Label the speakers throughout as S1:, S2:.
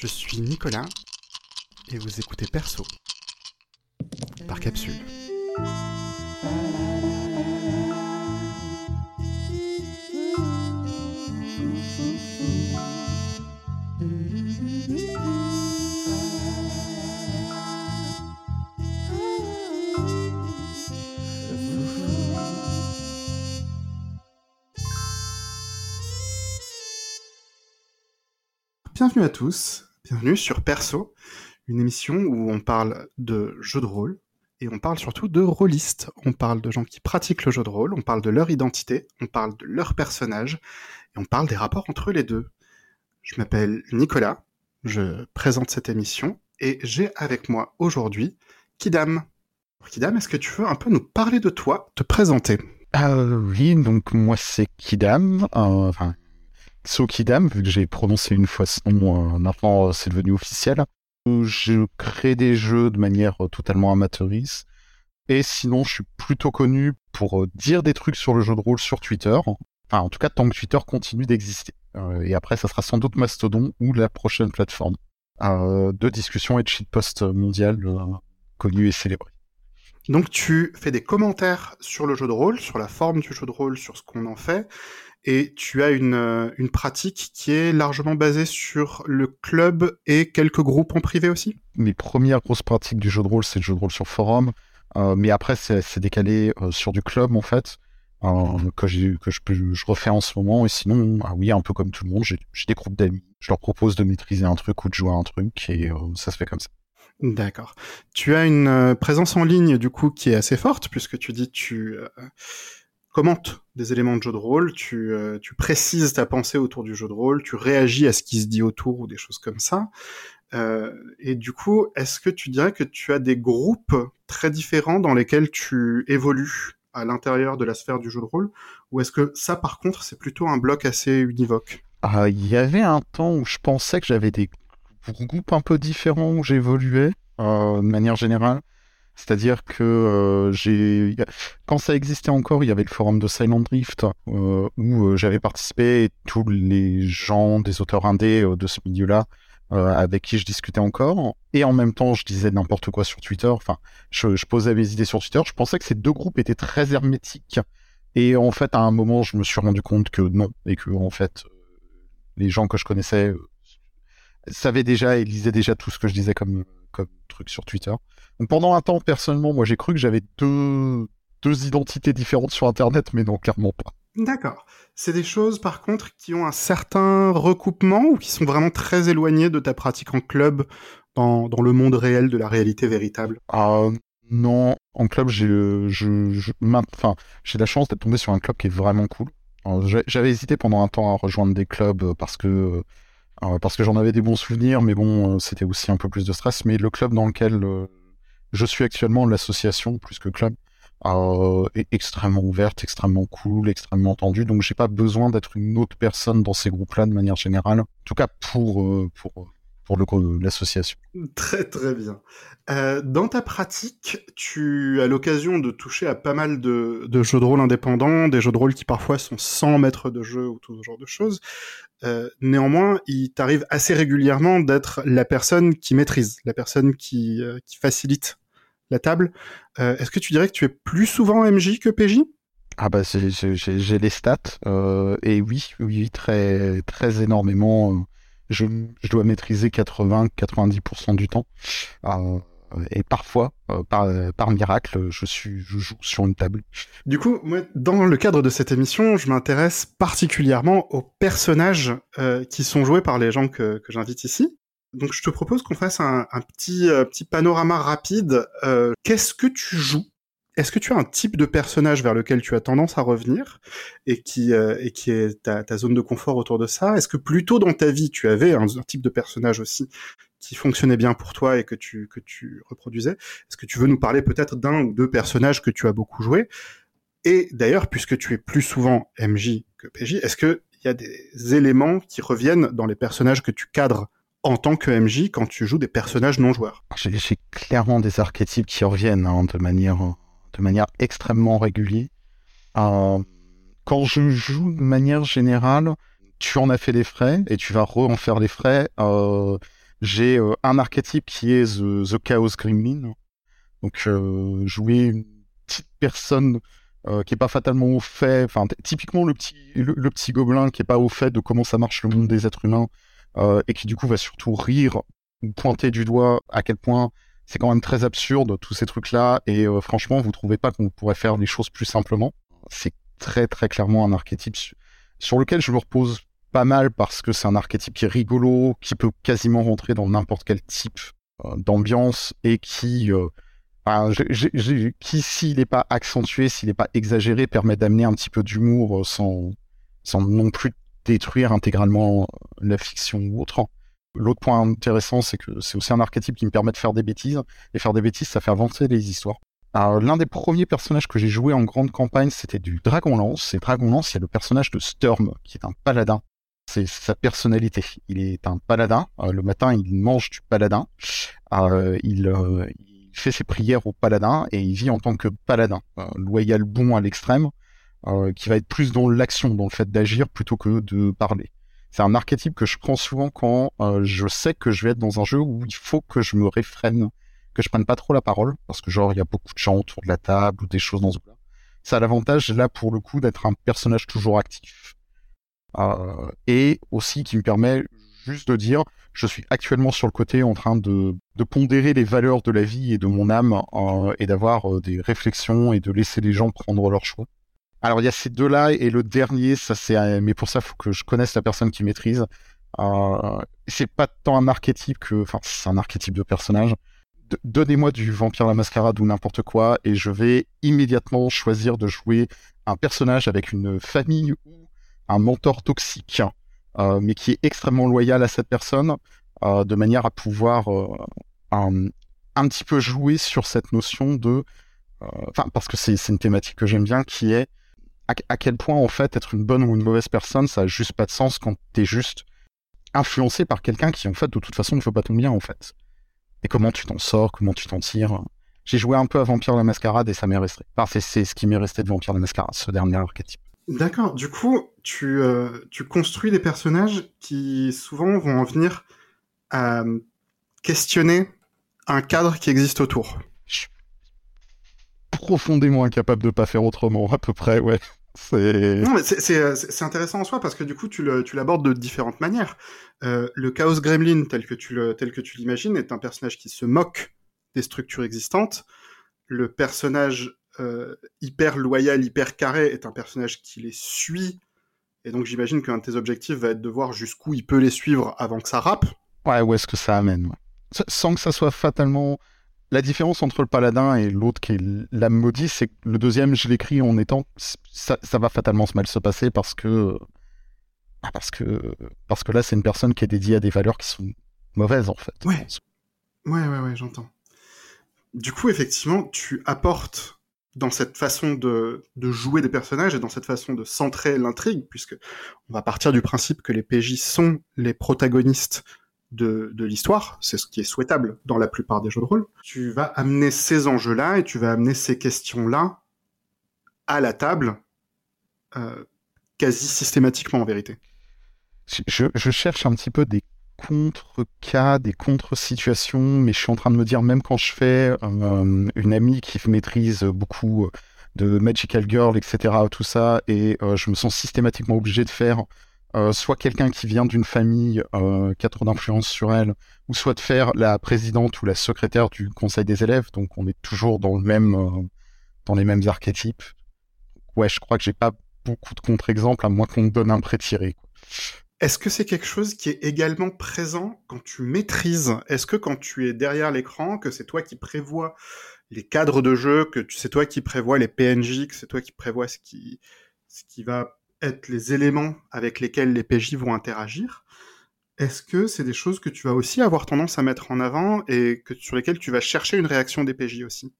S1: Je suis Nicolas et vous écoutez Perso par capsule. Bienvenue à tous, bienvenue sur Perso, une émission où on parle de jeux de rôle et on parle surtout de rôlistes. On parle de gens qui pratiquent le jeu de rôle, on parle de leur identité, on parle de leur personnage et on parle des rapports entre les deux. Je m'appelle Nicolas, je présente cette émission et j'ai avec moi aujourd'hui Kidam. Kidam, est-ce que tu veux un peu nous parler de toi, te présenter?
S2: Euh, Oui, donc moi c'est Kidam, euh, Kidam, vu que j'ai prononcé une fois ce nom, euh, maintenant euh, c'est devenu officiel. Je crée des jeux de manière euh, totalement amateuriste. Et sinon, je suis plutôt connu pour dire des trucs sur le jeu de rôle sur Twitter. Enfin, en tout cas, tant que Twitter continue d'exister. et après, ça sera sans doute Mastodon ou la prochaine plateforme de discussion et de shitpost mondial connu et célébré.
S1: Donc, tu fais des commentaires sur le jeu de rôle, sur la forme du jeu de rôle, sur ce qu'on en fait et tu as une, euh, une pratique qui est largement basée sur le club et quelques groupes en privé aussi?
S2: Mes premières grosses pratiques du jeu de rôle, c'est le jeu de rôle sur forum, euh, mais après c'est décalé euh, sur du club en fait, que, que je, je, refais en ce moment, et sinon, ah oui, un peu comme tout le monde, j'ai des groupes d'amis, je leur propose de maîtriser un truc ou de jouer un truc, et ça se fait comme ça.
S1: D'accord. Tu as une présence en ligne du coup qui est assez forte puisque tu dis tu commentes des éléments de jeu de rôle, tu, euh, tu précises ta pensée autour du jeu de rôle, tu réagis à ce qui se dit autour ou des choses comme ça. Euh, et du coup, est-ce que tu dirais que tu as des groupes très différents dans lesquels tu évolues à l'intérieur de la sphère du jeu de rôle, ou est-ce que ça, par contre, c'est plutôt un bloc assez univoque?
S2: Ah, Il y avait un temps où je pensais que j'avais des groupes un peu différents où j'évoluais, euh, de manière générale. C'est-à-dire que euh, j'ai, quand ça existait encore, il y avait le forum de Silent Drift euh, où euh, j'avais participé et tous les gens, des auteurs indés de ce milieu-là, avec qui je discutais encore. Et en même temps, je disais n'importe quoi sur Twitter. Enfin, je, je, posais mes idées sur Twitter. Je pensais que ces deux groupes étaient très hermétiques. Et en fait, à un moment, je me suis rendu compte que non, et que en fait, les gens que je connaissais savaient déjà et lisaient déjà tout ce que je disais comme comme truc sur Twitter. Donc pendant un temps, personnellement, moi j'ai cru que j'avais deux, deux identités différentes sur Internet, mais non, clairement pas.
S1: D'accord. C'est des choses, par contre, qui ont un certain recoupement ou qui sont vraiment très éloignées de ta pratique en club dans, dans le monde réel de la réalité véritable?
S2: Ah non, en club, j'ai je, enfin, j'ai la chance d'être tombé sur un club qui est vraiment cool. J'avais hésité pendant un temps à rejoindre des clubs parce que parce que j'en avais des bons souvenirs, mais bon, c'était aussi un peu plus de stress. Mais le club dans lequel je suis actuellement l'association plus que club euh, est extrêmement ouverte, extrêmement cool, extrêmement tendue. Donc j'ai pas besoin d'être une autre personne dans ces groupes-là de manière générale. En tout cas pour euh, pour pour l'association.
S1: Très très bien. Euh, dans ta pratique, tu as l'occasion de toucher à pas mal de, de, jeux de rôle indépendants, des jeux de rôle qui parfois sont sans maître de jeu ou tout ce genre de choses. Euh, néanmoins, il t'arrive assez régulièrement d'être la personne qui maîtrise, la personne qui, euh, qui facilite la table. Est-ce que tu dirais que tu es plus souvent MJ que PJ
S2: Ah bah j'ai les stats et oui, oui très très énormément je, dois maîtriser 80-90% du temps. Euh, et parfois, euh, par, par, miracle, je, suis, je joue sur une table.
S1: Du coup, moi, dans le cadre de cette émission, je m'intéresse particulièrement aux personnages euh, qui sont joués par les gens que, que j'invite ici. Donc, je te propose qu'on fasse un, un petit, petit panorama rapide. Qu'est-ce que tu joues est-ce que tu as un type de personnage vers lequel tu as tendance à revenir et qui, euh, est ta, zone de confort autour de ça? Est-ce que plutôt dans ta vie, tu avais un, type de personnage aussi qui fonctionnait bien pour toi et que tu, que tu reproduisais? Est-ce que tu veux nous parler peut-être d'un ou deux personnages que tu as beaucoup joué? Et d'ailleurs, puisque tu es plus souvent MJ que PJ, est-ce qu'il y a des éléments qui reviennent dans les personnages que tu cadres en tant que MJ quand tu joues des personnages non joueurs
S2: J'ai clairement des archétypes qui reviennent hein, de manière de manière extrêmement régulière. Euh, quand je joue de manière générale, tu en as fait les frais et tu vas re-en faire les frais. Euh, j'ai un archétype qui est The, Chaos Gremlin. Donc jouer une petite personne qui est pas fatalement au fait, enfin typiquement le petit le, petit gobelin qui est pas au fait de comment ça marche le monde des êtres humains et qui du coup va surtout rire ou pointer du doigt à quel point c'est quand même très absurde tous ces trucs là et franchement vous trouvez pas qu'on pourrait faire les choses plus simplement c'est très très clairement un archétype sur lequel je me repose pas mal parce que c'est un archétype qui est rigolo, qui peut quasiment rentrer dans n'importe quel type euh, d'ambiance et qui, euh, qui s'il n'est pas accentué, s'il n'est pas exagéré, permet d'amener un petit peu d'humour euh, sans, sans non plus détruire intégralement la fiction ou autre. L'autre point intéressant, c'est que c'est aussi un archétype qui me permet de faire des bêtises. Et faire des bêtises, ça fait avancer les histoires. L'un des premiers personnages que j'ai joué en grande campagne, c'était du Dragonlance. Et Dragonlance, il y a le personnage de Storm, qui est un paladin. C'est sa personnalité. Il est un paladin. Euh, le matin, il mange du paladin. Euh, euh, il, fait ses prières au paladin et il vit en tant que paladin, loyal, bon à l'extrême, qui va être plus dans l'action, dans le fait d'agir plutôt que de parler. C'est un archétype que je prends souvent quand je sais que je vais être dans un jeu où il faut que je me réfrène que je prenne pas trop la parole, parce que genre, il y a beaucoup de gens autour de la table ou des choses dans ce cas. Ça a l'avantage, là, pour le coup, d'être un personnage toujours actif. Euh, et aussi qui me permet juste de dire, je suis actuellement sur le côté en train de, pondérer les valeurs de la vie et de mon âme, euh, et d'avoir euh, des réflexions et de laisser les gens prendre leur choix. Alors il y a ces deux-là et le dernier, ça c'est, mais pour ça faut que je connaisse la personne qui maîtrise. Euh, c'est pas tant un archétype que, enfin c'est un archétype de personnage, donnez-moi du Vampire la Mascarade ou n'importe quoi, et je vais immédiatement choisir de jouer un personnage avec une famille ou un mentor toxique, euh, mais qui est extrêmement loyal à cette personne, euh, de manière à pouvoir euh, un, petit peu jouer sur cette notion de... Enfin, parce que c'est une thématique que j'aime bien, qui est à, à, quel point, en fait, être une bonne ou une mauvaise personne, ça a juste pas de sens quand t'es juste influencé par quelqu'un qui, en fait, de toute façon, ne veut pas ton bien, en fait. Et comment tu t'en sors, comment tu t'en tires. J'ai joué un peu à Vampire la Mascarade et ça m'est resté. Enfin, c'est ce qui m'est resté de Vampire la Mascarade, ce dernier archétype.
S1: D'accord. Du coup, tu, euh, tu construis des personnages qui souvent vont en venir à questionner un cadre qui existe autour. Je suis
S2: profondément incapable de pas faire autrement, à peu près, ouais.
S1: Non, mais c'est intéressant en soi parce que du coup, tu l'abordes de différentes manières. Euh, le Chaos Gremlin, tel que tu tel que tu l'imagines, est un personnage qui se moque des structures existantes. Le personnage euh, hyper loyal, hyper carré est un personnage qui les suit. Et donc, j'imagine qu'un de tes objectifs va être de voir jusqu'où il peut les suivre avant que ça rappe.
S2: Ouais, où est-ce que ça amène Sans que ça soit fatalement la différence entre le paladin et l'autre qui est l'âme maudite, c'est que le deuxième, je l'écris en étant, ça, va fatalement mal se passer parce que, bah, parce que, parce que là, c'est une personne qui est dédiée à des valeurs qui sont mauvaises en fait.
S1: Ouais, ouais, ouais, ouais j'entends. Du coup, effectivement, tu apportes dans cette façon de, de, jouer des personnages et dans cette façon de centrer l'intrigue, puisque on va partir du principe que les PJ sont les protagonistes de, l'histoire, c'est ce qui est souhaitable dans la plupart des jeux de rôle, tu vas amener ces enjeux-là et tu vas amener ces questions-là à la table euh, quasi systématiquement en vérité.
S2: Je, cherche un petit peu des contre-cas, des contre-situations, mais je suis en train de me dire, même quand je fais euh, une amie qui maîtrise beaucoup de Magical Girl, etc., tout ça, et euh, je me sens systématiquement obligé de faire euh, soit quelqu'un qui vient d'une famille euh, qui a trop d'influence sur elle, ou soit de faire la présidente ou la secrétaire du conseil des élèves. Donc on est toujours dans le même, euh, dans les mêmes archétypes. Ouais, je crois que j'ai pas beaucoup de contre-exemples à moins qu'on me donne un pré-tiré.
S1: Est-ce que c'est quelque chose qui est également présent quand tu maîtrises? Est-ce que quand tu es derrière l'écran, que c'est toi qui prévois les cadres de jeu, que c'est toi qui prévois les PNJ, que c'est toi qui prévois ce qui, ce qui va être les éléments avec lesquels les PJ vont interagir, est-ce que c'est des choses que tu vas aussi avoir tendance à mettre en avant et que sur lesquelles tu vas chercher une réaction des PJ aussi?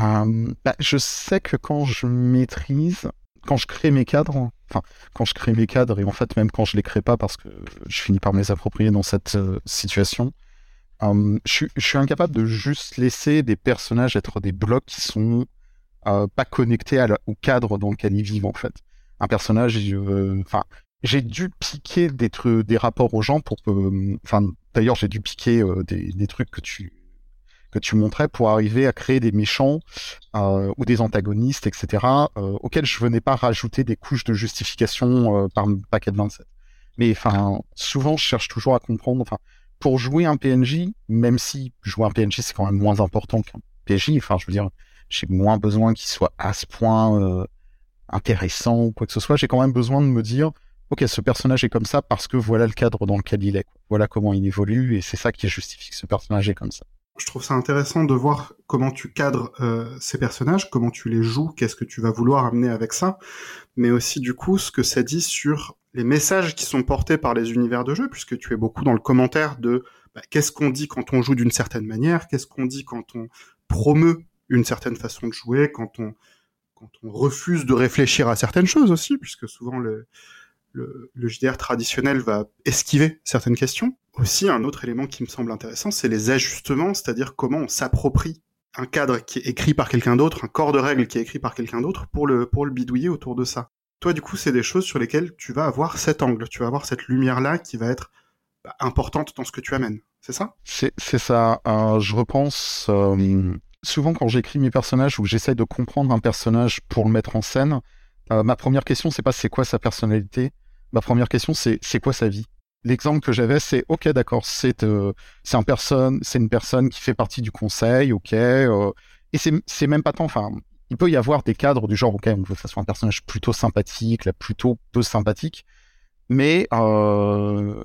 S2: Euh, bah, Je sais que quand je maîtrise, quand je crée mes cadres, enfin quand je crée mes cadres et en fait même quand je les crée pas parce que je finis par me les approprier dans cette euh, situation, euh, je, suis incapable de juste laisser des personnages être des blocs qui sont pas connectés au cadre dans lequel ils vivent en fait un personnage. Enfin, j'ai dû piquer des, des rapports aux gens pour, enfin, d'ailleurs, j'ai dû piquer des, des, trucs que tu que tu montrais pour arriver à créer des méchants ou des antagonistes, etc., auxquels je venais pas rajouter des couches de justification par paquet de 27. Mais enfin, souvent, je cherche toujours à comprendre. Enfin, pour jouer un PNJ, même si jouer un PNJ c'est quand même moins important qu'un PNJ, enfin, je veux dire, j'ai moins besoin qu'il soit à ce point euh, intéressant ou quoi que ce soit. J'ai quand même besoin de me dire, ok, ce personnage est comme ça parce que voilà le cadre dans lequel il est. Voilà comment il évolue et c'est ça qui justifie que ce personnage est comme ça.
S1: Je trouve ça intéressant de voir comment tu cadres euh, ces personnages, comment tu les joues, qu'est-ce que tu vas vouloir amener avec ça, mais aussi du coup ce que ça dit sur les messages qui sont portés par les univers de jeu, puisque tu es beaucoup dans le commentaire de bah, qu'est-ce qu'on dit quand on joue d'une certaine manière, qu'est-ce qu'on dit quand on promeut une certaine façon de jouer, quand on, on refuse de réfléchir à certaines choses aussi, puisque souvent le, le, le JDR traditionnel va esquiver certaines questions. Aussi, un autre élément qui me semble intéressant, c'est les ajustements, c'est-à-dire comment on s'approprie un cadre qui est écrit par quelqu'un d'autre, un corps de règles qui est écrit par quelqu'un d'autre pour le, pour le bidouiller autour de ça. Toi, du coup, c'est des choses sur lesquelles tu vas avoir cet angle, tu vas avoir cette lumière-là qui va être bah, importante dans ce que tu amènes. C'est ça?
S2: C'est ça. Euh, je repense euh, souvent quand j'écris mes personnages ou j'essaye de comprendre un personnage pour le mettre en scène. Euh, ma première question, c'est pas c'est quoi sa personnalité. Ma première question, c'est c'est quoi sa vie? L'exemple que j'avais, c'est ok, d'accord, c'est c'est un personne, c'est une personne qui fait partie du conseil, ok, et c'est c'est même pas tant. Enfin, il peut y avoir des cadres du genre, ok, on veut que ça soit un personnage plutôt sympathique, là, plutôt peu sympathique, mais euh,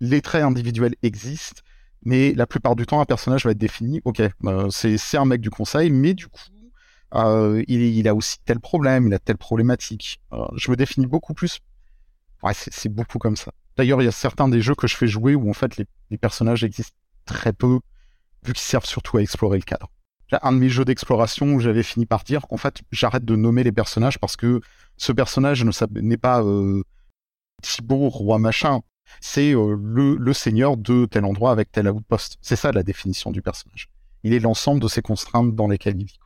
S2: les traits individuels existent, mais la plupart du temps, un personnage va être défini, ok, euh, c'est un mec du conseil, mais du coup, euh, il, a aussi tel problème, il a telle problématique. Je me définis beaucoup plus. Ouais, c'est beaucoup comme ça. D'ailleurs, il y a certains des jeux que je fais jouer où en fait les, les personnages existent très peu, vu qu'ils servent surtout à explorer le cadre un de mes jeux d'exploration où j'avais fini par dire en fait j'arrête de nommer les personnages parce que ce personnage n'est pas euh, Thibaut roi machin c'est euh, le, seigneur de tel endroit avec tel outpost. C'est ça la définition du personnage. Il est l'ensemble de ses contraintes dans lesquelles il vit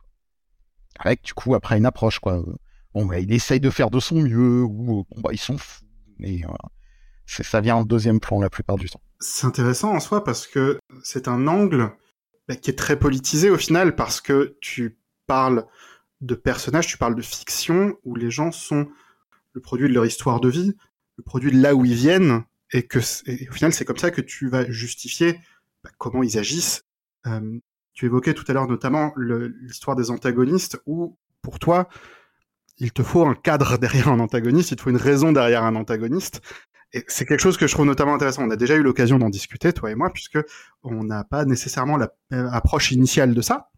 S2: avec du coup après une approche quoi. Bon bah, il essaye de faire de son mieux ou bon bah ils sont fous mais euh, ça vient en deuxième plan la plupart du temps.
S1: C'est intéressant en soi parce que c'est un angle bah, qui est très politisé au final parce que tu parles de personnages, tu parles de fiction où les gens sont le produit de leur histoire de vie, le produit de là où ils viennent, et que au final c'est comme ça que tu vas justifier bah, comment ils agissent. Euh, tu évoquais tout à l'heure notamment l'histoire des antagonistes où pour toi il te faut un cadre derrière un antagoniste, il te faut une raison derrière un antagoniste, et c'est quelque chose que je trouve notamment intéressant. On a déjà eu l'occasion d'en discuter, toi et moi, puisque on n'a pas nécessairement l'approche initiale de ça,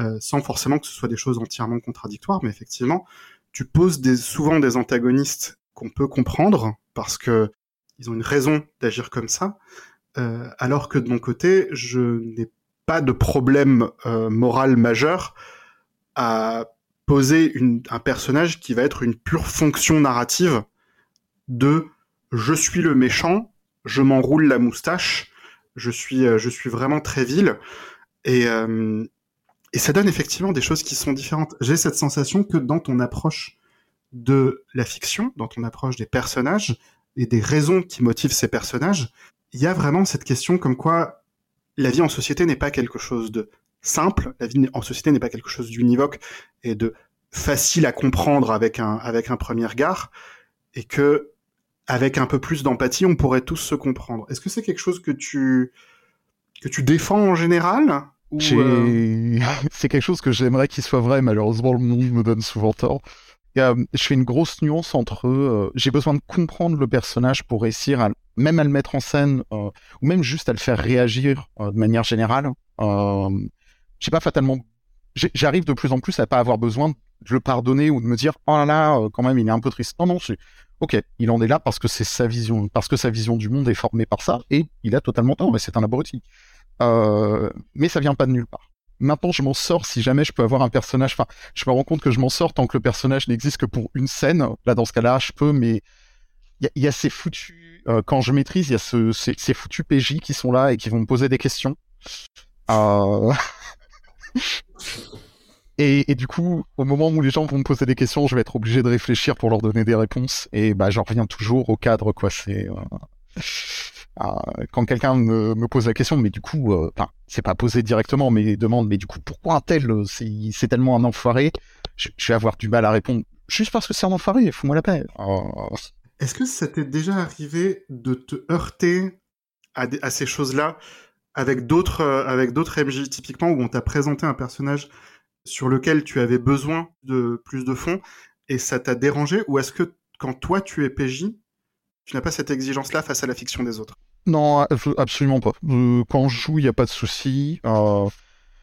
S1: euh, sans forcément que ce soit des choses entièrement contradictoires, mais effectivement, tu poses souvent des antagonistes qu'on peut comprendre parce que ils ont une raison d'agir comme ça, euh, alors que de mon côté, je n'ai pas de problème euh, moral majeur à poser un personnage qui va être une pure fonction narrative de je suis le méchant, je m'enroule la moustache, je suis, euh, je suis vraiment très vil. Et, et ça donne effectivement des choses qui sont différentes. J'ai cette sensation que dans ton approche de la fiction, dans ton approche des personnages et des raisons qui motivent ces personnages, il y a vraiment cette question comme quoi la vie en société n'est pas quelque chose de simple, la vie en société n'est pas quelque chose d'univoque et de facile à comprendre avec un, avec un premier regard, et que avec un peu plus d'empathie, on pourrait tous se comprendre. Est-ce que c'est quelque chose que tu que tu défends en général
S2: ou euh, C'est quelque chose que j'aimerais qu'il soit vrai. Malheureusement, le monde me donne souvent tort. Je fais une grosse nuance entre euh, j'ai besoin de comprendre le personnage pour réussir même à le mettre en scène euh, ou même juste à le faire réagir de manière générale. j'ai pas fatalement j'arrive de plus en plus à pas avoir besoin de le pardonner ou de me dire oh là là quand même il est un peu triste. Non non, ok, il en est là parce que c'est sa vision, parce que sa vision du monde est formée par ça, et il a totalement tort, mais c'est un abruti. Euh, mais ça vient pas de nulle part. Maintenant, je m'en sors si jamais je peux avoir un personnage. Enfin, je me rends compte que je m'en sors tant que le personnage n'existe que pour une scène. Là, dans ce cas-là, je peux, mais il y, a ces foutus. Euh, quand je maîtrise, il y a ce, ces, ces, foutus PJ qui sont là et qui vont me poser des questions. Euh... Et, et, du coup, au moment où les gens vont me poser des questions, je vais être obligé de réfléchir pour leur donner des réponses. Et bah, j'en reviens toujours au cadre, quoi. C'est, euh... quand quelqu'un me, pose la question, mais du coup, enfin, c'est pas posé directement, mais demande, mais du coup, pourquoi un tel, c'est tellement un enfoiré? Je, je, vais avoir du mal à répondre. Juste parce que c'est un enfoiré, fous-moi la paix.
S1: Est-ce que ça t'est déjà arrivé de te heurter à, ces choses-là avec d'autres avec d'autres MJ typiquement où on t'a présenté un personnage sur lequel tu avais besoin de plus de fonds et ça t'a dérangé? Ou est-ce que quand toi tu es PJ, tu n'as pas cette exigence-là face à la fiction des autres
S2: Non, absolument pas. Euh, quand je joue, il n'y a pas de souci. Euh,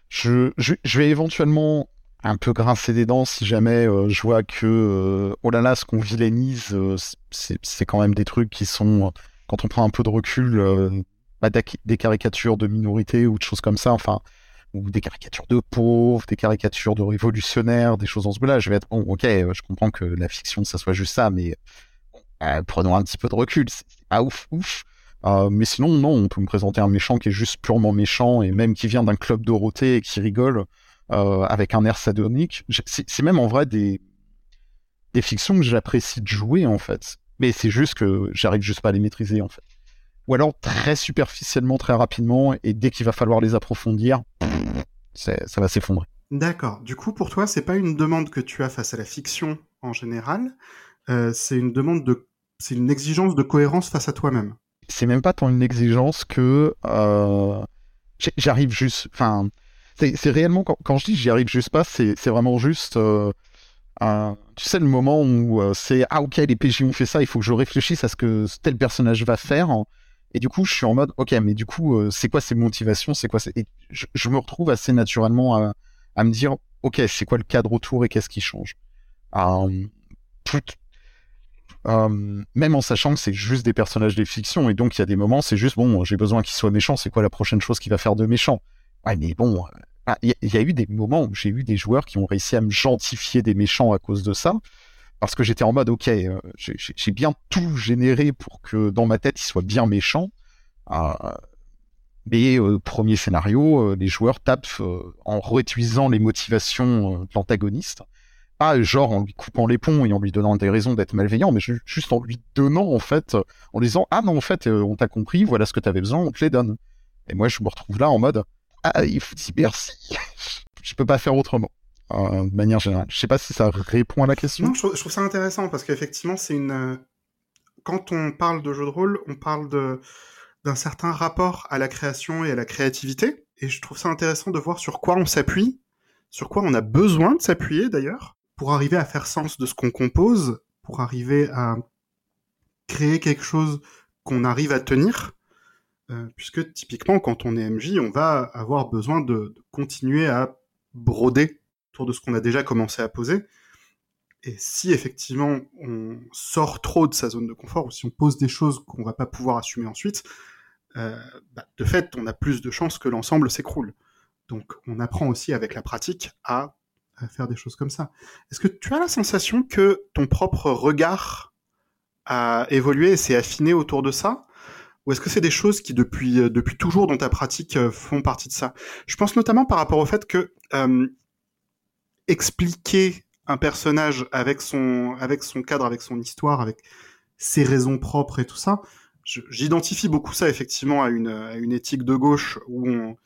S2: je, vais éventuellement un peu grincer des dents si jamais euh, je vois que, oh là là, ce qu'on vilainise, c'est quand même des trucs qui sont, quand on prend un peu de recul, des caricatures de minorités ou de choses comme ça. Enfin, ou des caricatures de pauvres, des caricatures de révolutionnaires, des choses dans ce goût-là. Je vais être, bon, ok, je comprends que la fiction, ça soit juste ça, mais prenons un petit peu de recul. C'est ouf, ouf. Euh, mais sinon, non, on peut me présenter un méchant qui est juste purement méchant et même qui vient d'un club Dorothée et qui rigole euh, avec un air sadonique. C'est même en vrai des, des fictions que j'apprécie de jouer, en fait. Mais c'est juste que j'arrive juste pas à les maîtriser, en fait ou alors très superficiellement, très rapidement, et dès qu'il va falloir les approfondir, ça va s'effondrer.
S1: D'accord. Du coup, pour toi, c'est pas une demande que tu as face à la fiction en général, euh, c'est une demande de, c'est une exigence de cohérence face à toi-même.
S2: C'est même pas tant une exigence que euh, j'arrive juste. Enfin, c'est réellement quand, je dis j'y arrive juste pas, c'est vraiment juste. Euh, tu sais le moment où c'est ah ok les PJ ont fait ça, il faut que je réfléchisse à ce que tel personnage va faire et du coup, je suis en mode, ok, mais du coup, euh, c'est quoi ces motivations C'est quoi Et je, me retrouve assez naturellement à, me dire, ok, c'est quoi le cadre autour et qu'est-ce qui change euh, euh, Même en sachant que c'est juste des personnages de fiction, et donc il y a des moments, c'est juste, bon, j'ai besoin qu'ils soient méchants, c'est quoi la prochaine chose qu'il va faire de méchant? Ouais, mais bon, ah, il y, y, a eu des moments où j'ai eu des joueurs qui ont réussi à me gentifier des méchants à cause de ça parce que j'étais en mode ok, euh, j'ai bien tout généré pour que dans ma tête il soit bien méchant. Euh, mais euh, premier scénario, les joueurs tapent en réduisant les motivations de l'antagoniste. Pas genre en lui coupant les ponts et en lui donnant des raisons d'être malveillant, mais juste en lui donnant en fait, en lui disant ah non en fait on t'a compris, voilà ce que t'avais besoin, on te les donne. Et moi je me retrouve là en mode ah il faut dire merci, je peux pas faire autrement. Euh, de manière générale. Je sais pas si ça répond à la question.
S1: Non, je, trouve, ça intéressant parce qu'effectivement, c'est une. Euh, quand on parle de jeu de rôle, on parle de d'un certain rapport à la création et à la créativité. Et je trouve ça intéressant de voir sur quoi on s'appuie, sur quoi on a besoin de s'appuyer d'ailleurs, pour arriver à faire sens de ce qu'on compose, pour arriver à créer quelque chose qu'on arrive à tenir. Euh, puisque typiquement, quand on est MJ, on va avoir besoin de, continuer à broder autour de ce qu'on a déjà commencé à poser. Et si effectivement on sort trop de sa zone de confort, ou si on pose des choses qu'on va pas pouvoir assumer ensuite, euh, bah, de fait, on a plus de chances que l'ensemble s'écroule. Donc on apprend aussi avec la pratique à, faire des choses comme ça. Est-ce que tu as la sensation que ton propre regard a évolué et s'est affiné autour de ça? Ou est-ce que c'est des choses qui depuis depuis toujours dans ta pratique euh, font partie de ça? Je pense notamment par rapport au fait que euh, expliquer un personnage avec son, avec son cadre, avec son histoire, avec ses raisons propres et tout ça, j'identifie beaucoup ça effectivement à une, à une éthique de gauche où on,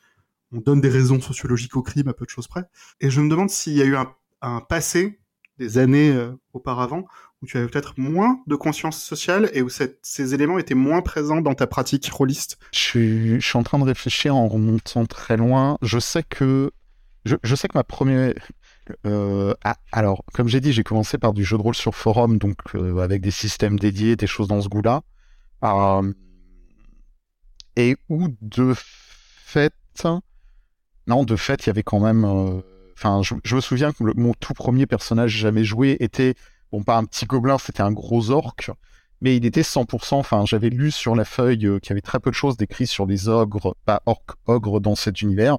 S1: on, donne des raisons sociologiques au crime à peu de choses près. Et je me demande s'il y a eu un, passé, des années euh, auparavant, où tu avais peut-être moins de conscience sociale et où ces éléments étaient moins présents dans ta pratique rôliste.
S2: Je suis, en train de réfléchir en remontant très loin. Je sais que je, sais que ma première euh, ah, alors, comme j'ai dit, j'ai commencé par du jeu de rôle sur forum, donc euh, avec des systèmes dédiés, des choses dans ce goût-là. Et où de fait, non, de fait, il y avait quand même. Enfin, je, me souviens que mon tout premier personnage jamais joué était, bon, pas un petit gobelin, c'était un gros orc, mais il était 100%. Enfin, j'avais lu sur la feuille qu'il y avait très peu de choses décrites sur les ogres, pas orc, ogres dans cet univers.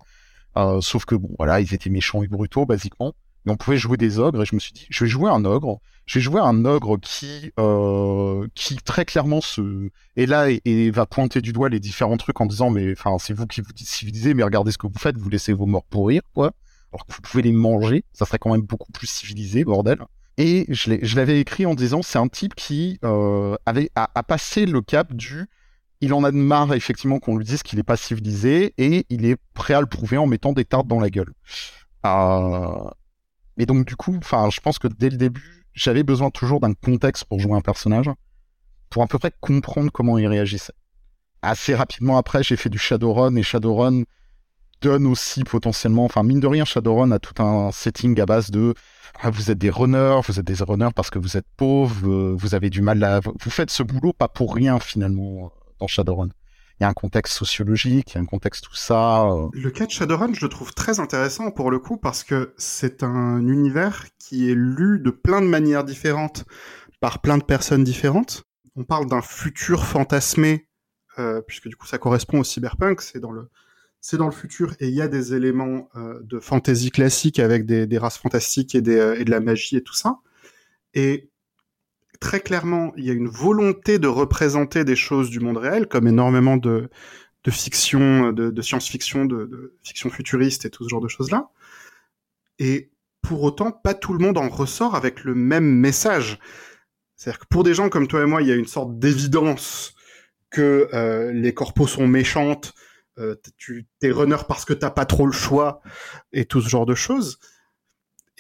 S2: Euh, sauf que bon, voilà, ils étaient méchants et brutaux basiquement. On pouvait jouer des ogres et je me suis dit, je vais jouer un ogre. Je vais jouer un ogre qui, euh, qui très clairement se est là et, va pointer du doigt les différents trucs en disant, mais enfin, c'est vous qui vous civilisé, mais regardez ce que vous faites, vous laissez vos morts pourrir, quoi. Alors que vous pouvez les manger, ça serait quand même beaucoup plus civilisé, bordel. Et je l'avais écrit en disant, c'est un type qui euh, avait a, a, passé le cap du il en a de marre effectivement qu'on lui dise qu'il est pas civilisé et il est prêt à le prouver en mettant des tartes dans la gueule. Euh... Et donc du coup, je pense que dès le début, j'avais besoin toujours d'un contexte pour jouer un personnage, pour à peu près comprendre comment il réagissait. Assez rapidement après, j'ai fait du Shadowrun et Shadowrun donne aussi potentiellement, enfin mine de rien, Shadowrun a tout un setting à base de ah, vous êtes des runners, vous êtes des runners parce que vous êtes pauvres, vous avez du mal à, vous faites ce boulot pas pour rien finalement dans Shadowrun. Il y a un contexte sociologique, il y a un contexte tout ça. Euh.
S1: Le cas de Shadowrun, je le trouve très intéressant pour le coup parce que c'est un univers qui est lu de plein de manières différentes par plein de personnes différentes. On parle d'un futur fantasmé euh, puisque du coup ça correspond au cyberpunk, c'est dans le c'est dans le futur et il y a des éléments euh, de fantasy classique avec des, des races fantastiques et, des, et de la magie et tout ça. Et très clairement, il y a une volonté de représenter des choses du monde réel, comme énormément de, de fiction, de, science-fiction, de, de, fiction futuriste et tout ce genre de choses-là. Et pour autant, pas tout le monde en ressort avec le même message. C'est-à-dire que pour des gens comme toi et moi, il y a une sorte d'évidence que euh, les corpos sont méchantes, euh, tu t'es runner parce que t'as pas trop le choix et tout ce genre de choses.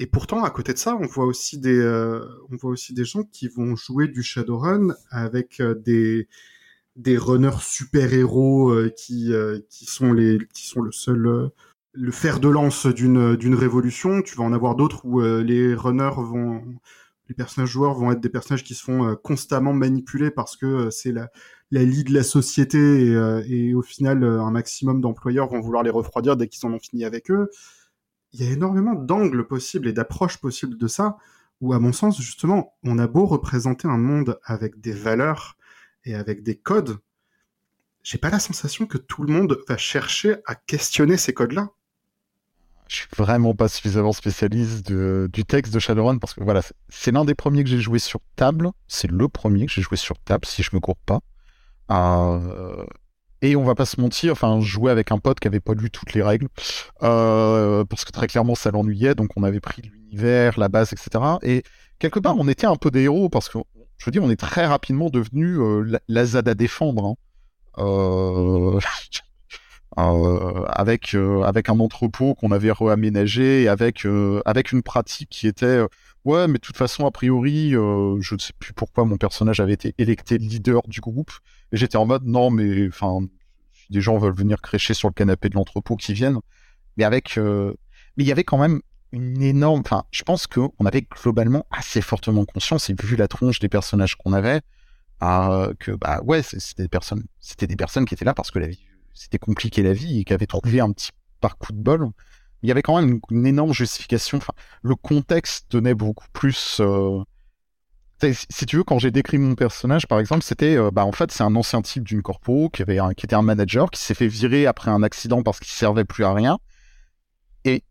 S1: Et pourtant, à côté de ça, on voit aussi des, euh, on voit aussi des gens qui vont jouer du Shadowrun avec euh, des, des runners super héros euh, qui, qui sont les, qui sont le seul, le fer de lance d'une, révolution. Tu vas en avoir d'autres où les runners vont, les personnages joueurs vont être des personnages qui se font constamment manipuler parce que c'est la, la lie de la société et au final un maximum d'employeurs vont vouloir les refroidir dès qu'ils en ont fini avec eux il y a énormément d'angles possibles et d'approches possibles de ça, où à mon sens, justement, on a beau représenter un monde avec des valeurs et avec des codes, j'ai pas la sensation que tout le monde va chercher à questionner ces codes-là.
S2: Je suis vraiment pas suffisamment spécialiste du texte de Shadowrun parce que voilà, c'est l'un des premiers que j'ai joué sur table. C'est le premier que j'ai joué sur table, si je me cours pas. Euh, et on va pas se mentir, enfin, jouer avec un pote qui avait pas lu toutes les règles, euh, parce que très clairement ça l'ennuyait, donc on avait pris l'univers, la base, etc. Et quelque part, on était un peu des héros, parce que, je veux dire, on est très rapidement devenu euh, la, ZAD à défendre. Hein. Euh... euh avec euh, avec un entrepôt qu'on avait réaménagé et avec avec une pratique qui était ouais mais de toute façon a priori je ne sais plus pourquoi mon personnage avait été électé leader du groupe et j'étais en mode, non, mais enfin, des gens veulent venir crécher sur le canapé de l'entrepôt qui viennent. Mais avec, euh, mais il y avait quand même une énorme, enfin, je pense qu'on avait globalement assez fortement conscience et vu la tronche des personnages qu'on avait, euh, que bah ouais, c'était des personnes, c'était des personnes qui étaient là parce que la vie, c'était compliqué la vie et qui avaient trouvé un petit parcours de bol. Il y avait quand même une, énorme justification. Enfin, le contexte tenait beaucoup plus. Euh, si tu veux, quand j'ai décrit mon personnage, par exemple, c'était, euh, bah, en fait, c'est un ancien type d'une corpo qui avait, un, qui était un manager, qui s'est fait virer après un accident parce qu'il servait plus à rien. Et,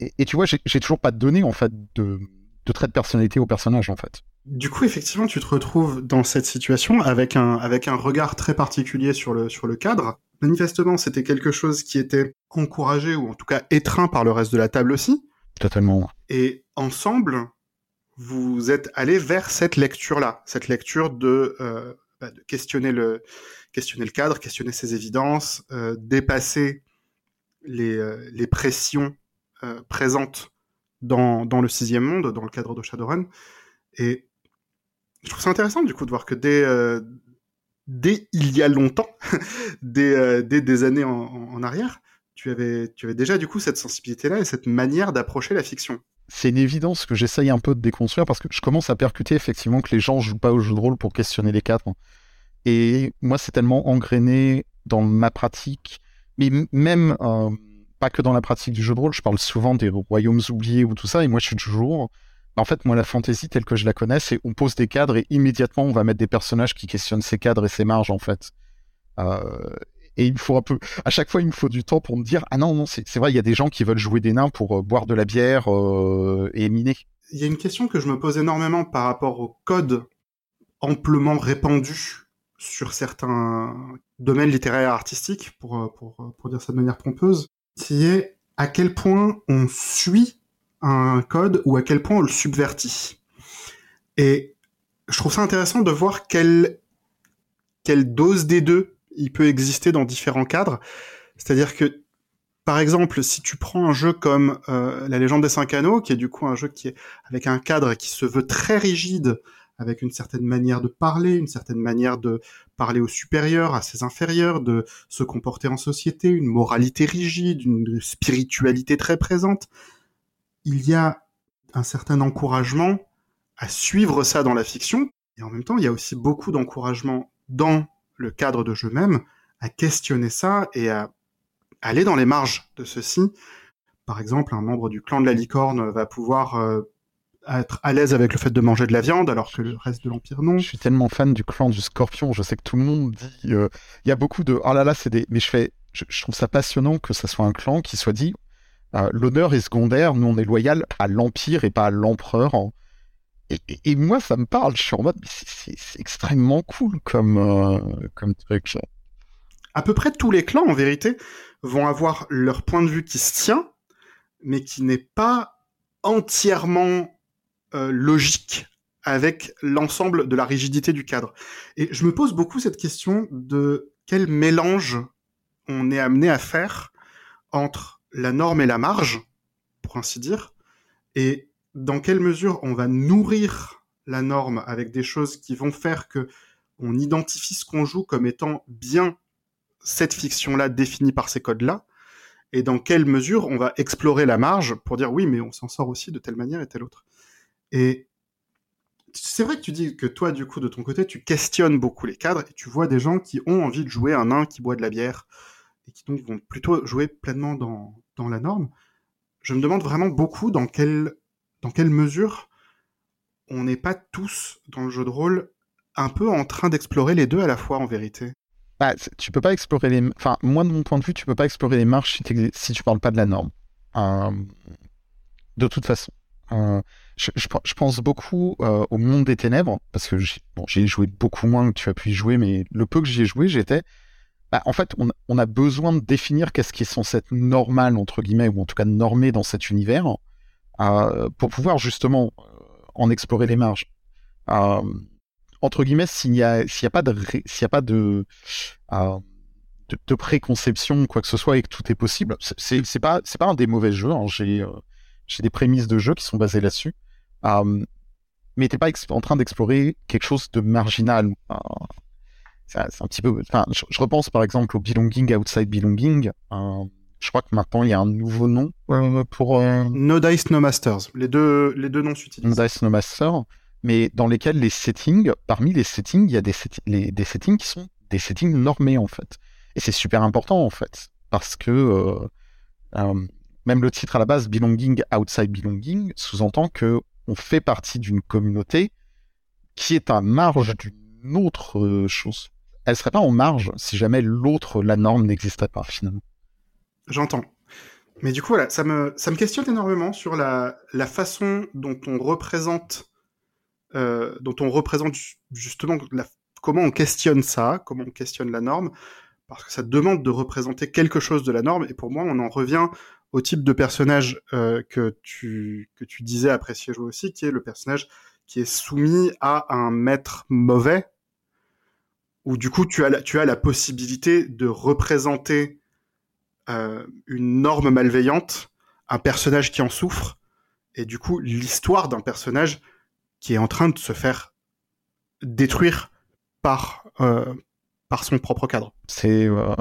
S2: et, tu vois, j'ai toujours pas de données, en fait, de, de trait de personnalité au personnage, en fait.
S1: Du coup, effectivement, tu te retrouves dans cette situation avec un, avec un regard très particulier sur le, sur le cadre. Manifestement, c'était quelque chose qui était encouragé ou en tout cas étreint par le reste de la table aussi.
S2: Totalement.
S1: Et ensemble, vous êtes allé vers cette lecture-là, cette lecture de, euh, bah, de, questionner le questionner le cadre, questionner ses évidences, euh, dépasser les, euh, les pressions euh, présentes dans, dans le sixième monde, dans le cadre de Shadowrun. Et je trouve ça intéressant du coup de voir que dès, euh, dès il y a longtemps, dès, dès, des années en, en, arrière, tu avais, tu avais déjà du coup cette sensibilité-là et cette manière d'approcher la fiction
S2: c'est une évidence que j'essaye un peu de déconstruire parce que je commence à percuter effectivement que les gens jouent pas au jeu de rôle pour questionner les cadres. Et moi, c'est tellement engrainé dans ma pratique, mais même euh, pas que dans la pratique du jeu de rôle. Je parle souvent des royaumes oubliés ou tout ça, et moi, je suis toujours. En fait, moi, la fantasy telle que je la connais, c'est on pose des cadres et immédiatement on va mettre des personnages qui questionnent ces cadres et ces marges en fait. Euh, et il me faut un peu, à chaque fois, il me faut du temps pour me dire, ah non, non, c'est vrai, il y a des gens qui veulent jouer des nains pour euh, boire de la bière euh, et miner.
S1: Il y a une question que je me pose énormément par rapport au code amplement répandu sur certains domaines littéraires et artistiques, pour, pour, pour dire ça de manière pompeuse, qui est à quel point on suit un code ou à quel point on le subvertit. Et je trouve ça intéressant de voir quelle, quelle dose des deux il peut exister dans différents cadres. C'est-à-dire que, par exemple, si tu prends un jeu comme euh, La Légende des Cinq Anneaux, qui est du coup un jeu qui est avec un cadre qui se veut très rigide, avec une certaine manière de parler, une certaine manière de parler aux supérieurs, à ses inférieurs, de se comporter en société, une moralité rigide, une spiritualité très présente, il y a un certain encouragement à suivre ça dans la fiction, et en même temps, il y a aussi beaucoup d'encouragement dans le cadre de jeu même à questionner ça et à aller dans les marges de ceci. Par exemple, un membre du clan de la licorne va pouvoir euh, être à l'aise avec le fait de manger de la viande, alors que le reste de l'Empire non.
S2: Je suis tellement fan du clan du scorpion, je sais que tout le monde dit... Euh, il y a beaucoup de... Oh là là, c'est des... Mais je fais... Je, trouve ça passionnant que ça soit un clan qui soit dit euh, l'honneur est secondaire, nous on est loyal à l'Empire et pas à l'Empereur. Et, moi, ça me parle, je suis en mode, c'est extrêmement cool comme, euh, comme truc.
S1: À peu près tous les clans, en vérité, vont avoir leur point de vue qui se tient, mais qui n'est pas entièrement euh, logique avec l'ensemble de la rigidité du cadre. Et je me pose beaucoup cette question de quel mélange on est amené à faire entre la norme et la marge, pour ainsi dire, et dans quelle mesure on va nourrir la norme avec des choses qui vont faire que on identifie ce qu'on joue comme étant bien cette fiction-là définie par ces codes-là, et dans quelle mesure on va explorer la marge pour dire oui, mais on s'en sort aussi de telle manière et telle autre. Et c'est vrai que tu dis que toi, du coup, de ton côté, tu questionnes beaucoup les cadres et tu vois des gens qui ont envie de jouer un nain qui boit de la bière et qui donc vont plutôt jouer pleinement dans, dans la norme. Je me demande vraiment beaucoup dans quelle, dans quelle mesure on n'est pas tous dans le jeu de rôle un peu en train d'explorer les deux à la fois en vérité.
S2: Bah, tu peux pas explorer les. Enfin, moi de mon point de vue, tu peux pas explorer les marches si, si tu parles pas de la norme. Euh, de toute façon. Euh, je, pense beaucoup euh, au monde des ténèbres, parce que j'ai joué beaucoup moins que tu as pu y jouer, mais le peu que j'y ai joué, j'étais... Bah, en fait, on, a besoin de définir qu'est-ce qui est censé être normal, entre guillemets, ou en tout cas normé dans cet univers, euh, pour pouvoir justement euh, en explorer les marges. entre guillemets, s'il n'y a, pas de, s'il a pas de, de, préconception, quoi que ce soit, et que tout est possible, c'est pas, un des mauvais jeux. Hein. J'ai, des prémices de jeu qui sont basées là-dessus. Euh, mais t'es pas en train d'explorer quelque chose de marginal. Euh, c'est un petit peu. Enfin, je, repense par exemple au belonging outside belonging. Euh, je crois que maintenant il y a un nouveau nom pour.
S1: No Dice No Masters. Les deux, les deux noms s'utilisent.
S2: No Dice No Masters, mais dans lesquels les settings, parmi les settings, il y a des, des settings qui sont des settings normés en fait. Et c'est super important en fait parce que même le titre à la base, Belonging Outside Belonging, sous-entend que on fait partie d'une communauté qui est à marge d'une autre euh, chose. Elle serait pas en marge si jamais l'autre, la norme, n'existait pas finalement.
S1: J'entends. Mais du coup, voilà, ça me, ça me questionne énormément sur la, la façon dont on représente, euh, dont on représente justement comment on questionne ça, comment on questionne la norme, parce que ça demande de représenter quelque chose de la norme, et pour moi, on en revient au type de personnage euh, que tu que tu disais apprécier jouer aussi, qui est le personnage qui est soumis à un maître mauvais, où du coup tu as la, tu as la possibilité de représenter euh, une norme malveillante, un personnage qui en souffre, et du coup l'histoire d'un personnage qui est en train de se faire détruire par euh, par son propre cadre.
S2: C'est, euh,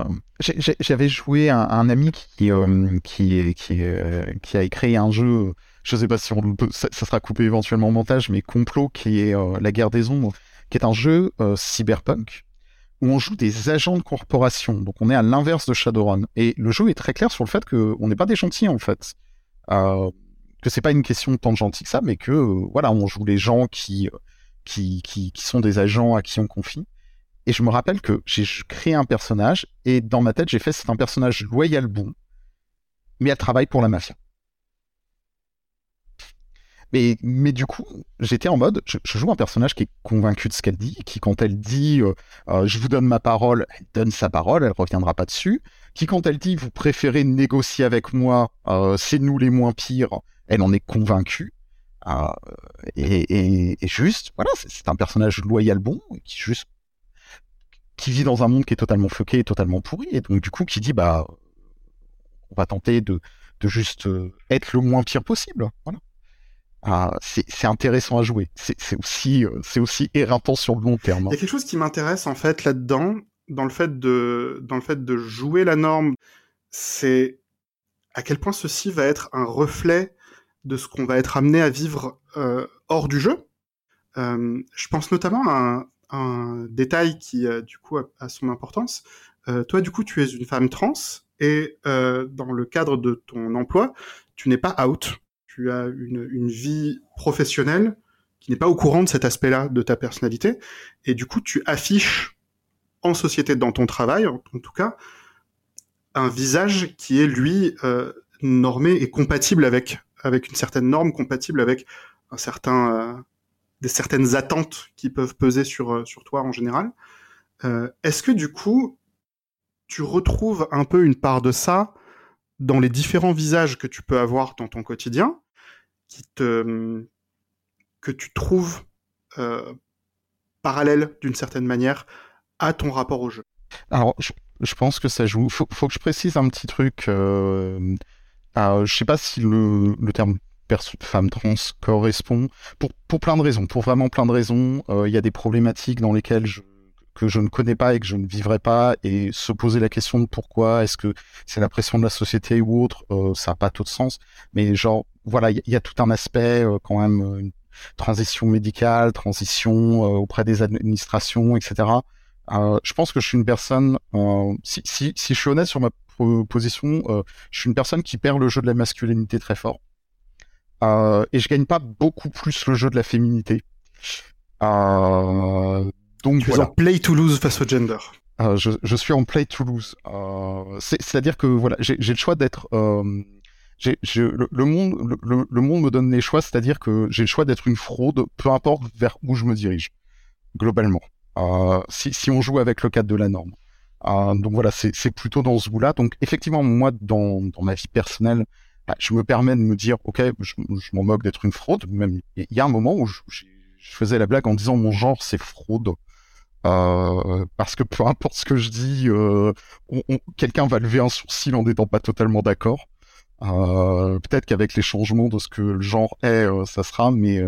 S2: j'avais joué un, ami qui qui qui, a écrit un jeu. Je sais pas si on ça, sera coupé éventuellement au montage, mais complot qui est la guerre des ombres, qui est un jeu cyberpunk où on joue des agents de corporation. Donc on est à l'inverse de Shadowrun. Et le jeu est très clair sur le fait qu'on n'est pas des gentils en fait. Euh, que c'est pas une question tant de gentil que ça, mais que voilà, on joue les gens qui, qui, qui, qui sont des agents à qui on confie. Et je me rappelle que j'ai créé un personnage et dans ma tête, j'ai fait c'est un personnage loyal bon, mais elle travaille pour la mafia. Mais, mais du coup, j'étais en mode, je, joue un personnage qui est convaincu de ce qu'elle dit, qui quand elle dit euh, euh, je vous donne ma parole, elle donne sa parole, elle reviendra pas dessus. Qui quand elle dit vous préférez négocier avec moi, euh, c'est nous les moins pires, elle en est convaincue. et, et, et, juste, voilà, c'est un personnage loyal bon qui juste qui vit dans un monde qui est totalement et totalement pourri, et donc du coup qui dit bah on va tenter de, de juste être le moins pire possible. Voilà. Ah, c'est intéressant à jouer. C'est aussi, c'est aussi éreintant sur le long terme.
S1: Hein. Il y a quelque chose qui m'intéresse en fait là-dedans, dans le fait de, dans le fait de jouer la norme, c'est à quel point ceci va être un reflet de ce qu'on va être amené à vivre euh, hors du jeu. Euh, je pense notamment à un, détail qui, euh, du coup, a, son importance. toi, du coup, tu es une femme trans et dans le cadre de ton emploi, tu n'es pas out. Tu as une, une vie professionnelle qui n'est pas au courant de cet aspect-là de ta personnalité et du coup, tu affiches en société dans ton travail, en, tout cas, un visage qui est lui normé et compatible avec avec une certaine norme compatible avec un certain, euh, des certaines attentes qui peuvent peser sur, euh, sur toi en général. Euh, est-ce que du coup, tu retrouves un peu une part de ça dans les différents visages que tu peux avoir dans ton quotidien, que tu trouves euh, parallèle d'une certaine manière à ton rapport au jeu
S2: Alors, je, pense que ça joue. Faut, faut que je précise un petit truc. Euh, euh, je sais pas si le, le terme femme trans correspond pour, pour plein de raisons, pour vraiment plein de raisons. Euh, il y a des problématiques dans lesquelles je, que je ne connais pas et que je ne vivrai pas et se poser la question de pourquoi est-ce que c'est la pression de la société ou autre, euh, ça n'a pas tout de sens. Mais genre voilà, il y, a tout un aspect euh, quand même, euh, une transition médicale, transition auprès des administrations, etc. je pense que je suis une personne, si, si, je suis honnête sur ma position, je suis une personne qui perd le jeu de la masculinité très fort. Et je gagne pas beaucoup plus le jeu de la féminité. Euh, donc
S1: tu es en play to lose face au gender.
S2: Je, je, suis en play to lose. C'est-à-dire que voilà, j'ai le choix d'être. j'ai le, le, monde, le, le, monde me donne les choix, c'est-à-dire que j'ai le choix d'être une fraude, peu importe vers où je me dirige, globalement. si, si on joue avec le cadre de la norme. Euh, donc voilà, c'est plutôt dans ce goût-là. Donc effectivement, moi, dans, dans ma vie personnelle, bah, je me permets de me dire, ok, je, je m'en moque d'être une fraude. Même il y a un moment où je, je, faisais la blague en disant mon genre c'est fraude. Euh, parce que peu importe ce que je dis, euh, quelqu'un va lever un sourcil en n'étant pas totalement d'accord. Euh, Peut-être qu'avec les changements de ce que le genre est, ça sera, mais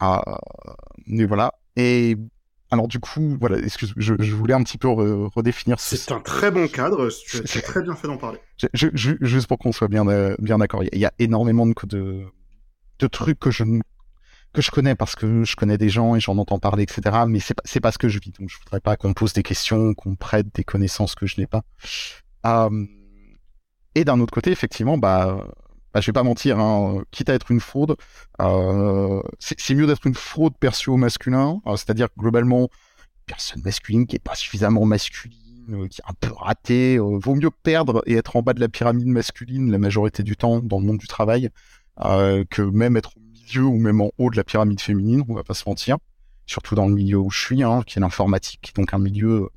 S2: ah, mais voilà. Et alors du coup, voilà, excuse, je, je voulais un petit peu redéfinir.
S1: C'est un très bon cadre. C'est très bien fait d'en parler.
S2: Je, je, juste pour qu'on soit bien bien d'accord, il y, a énormément de, de, de trucs que je que je connais parce que je connais des gens et j'en entends parler, etc. Mais c'est pas pas ce que je vis. Donc je voudrais pas qu'on pose des questions, qu'on prête des connaissances que je n'ai pas. Euh, et d'un autre côté, effectivement, bah bah, je vais pas mentir, hein, quitte à être une fraude, euh, c'est mieux d'être une fraude perçue au masculin, euh, c'est-à-dire globalement, personne masculine qui est pas suffisamment masculine, euh, qui est un peu ratée, euh, vaut mieux perdre et être en bas de la pyramide masculine la majorité du temps dans le monde du travail, que même être au ou même en haut de la pyramide féminine, on va pas se mentir, surtout dans le milieu où je suis, hein, qui est l'informatique, donc un milieu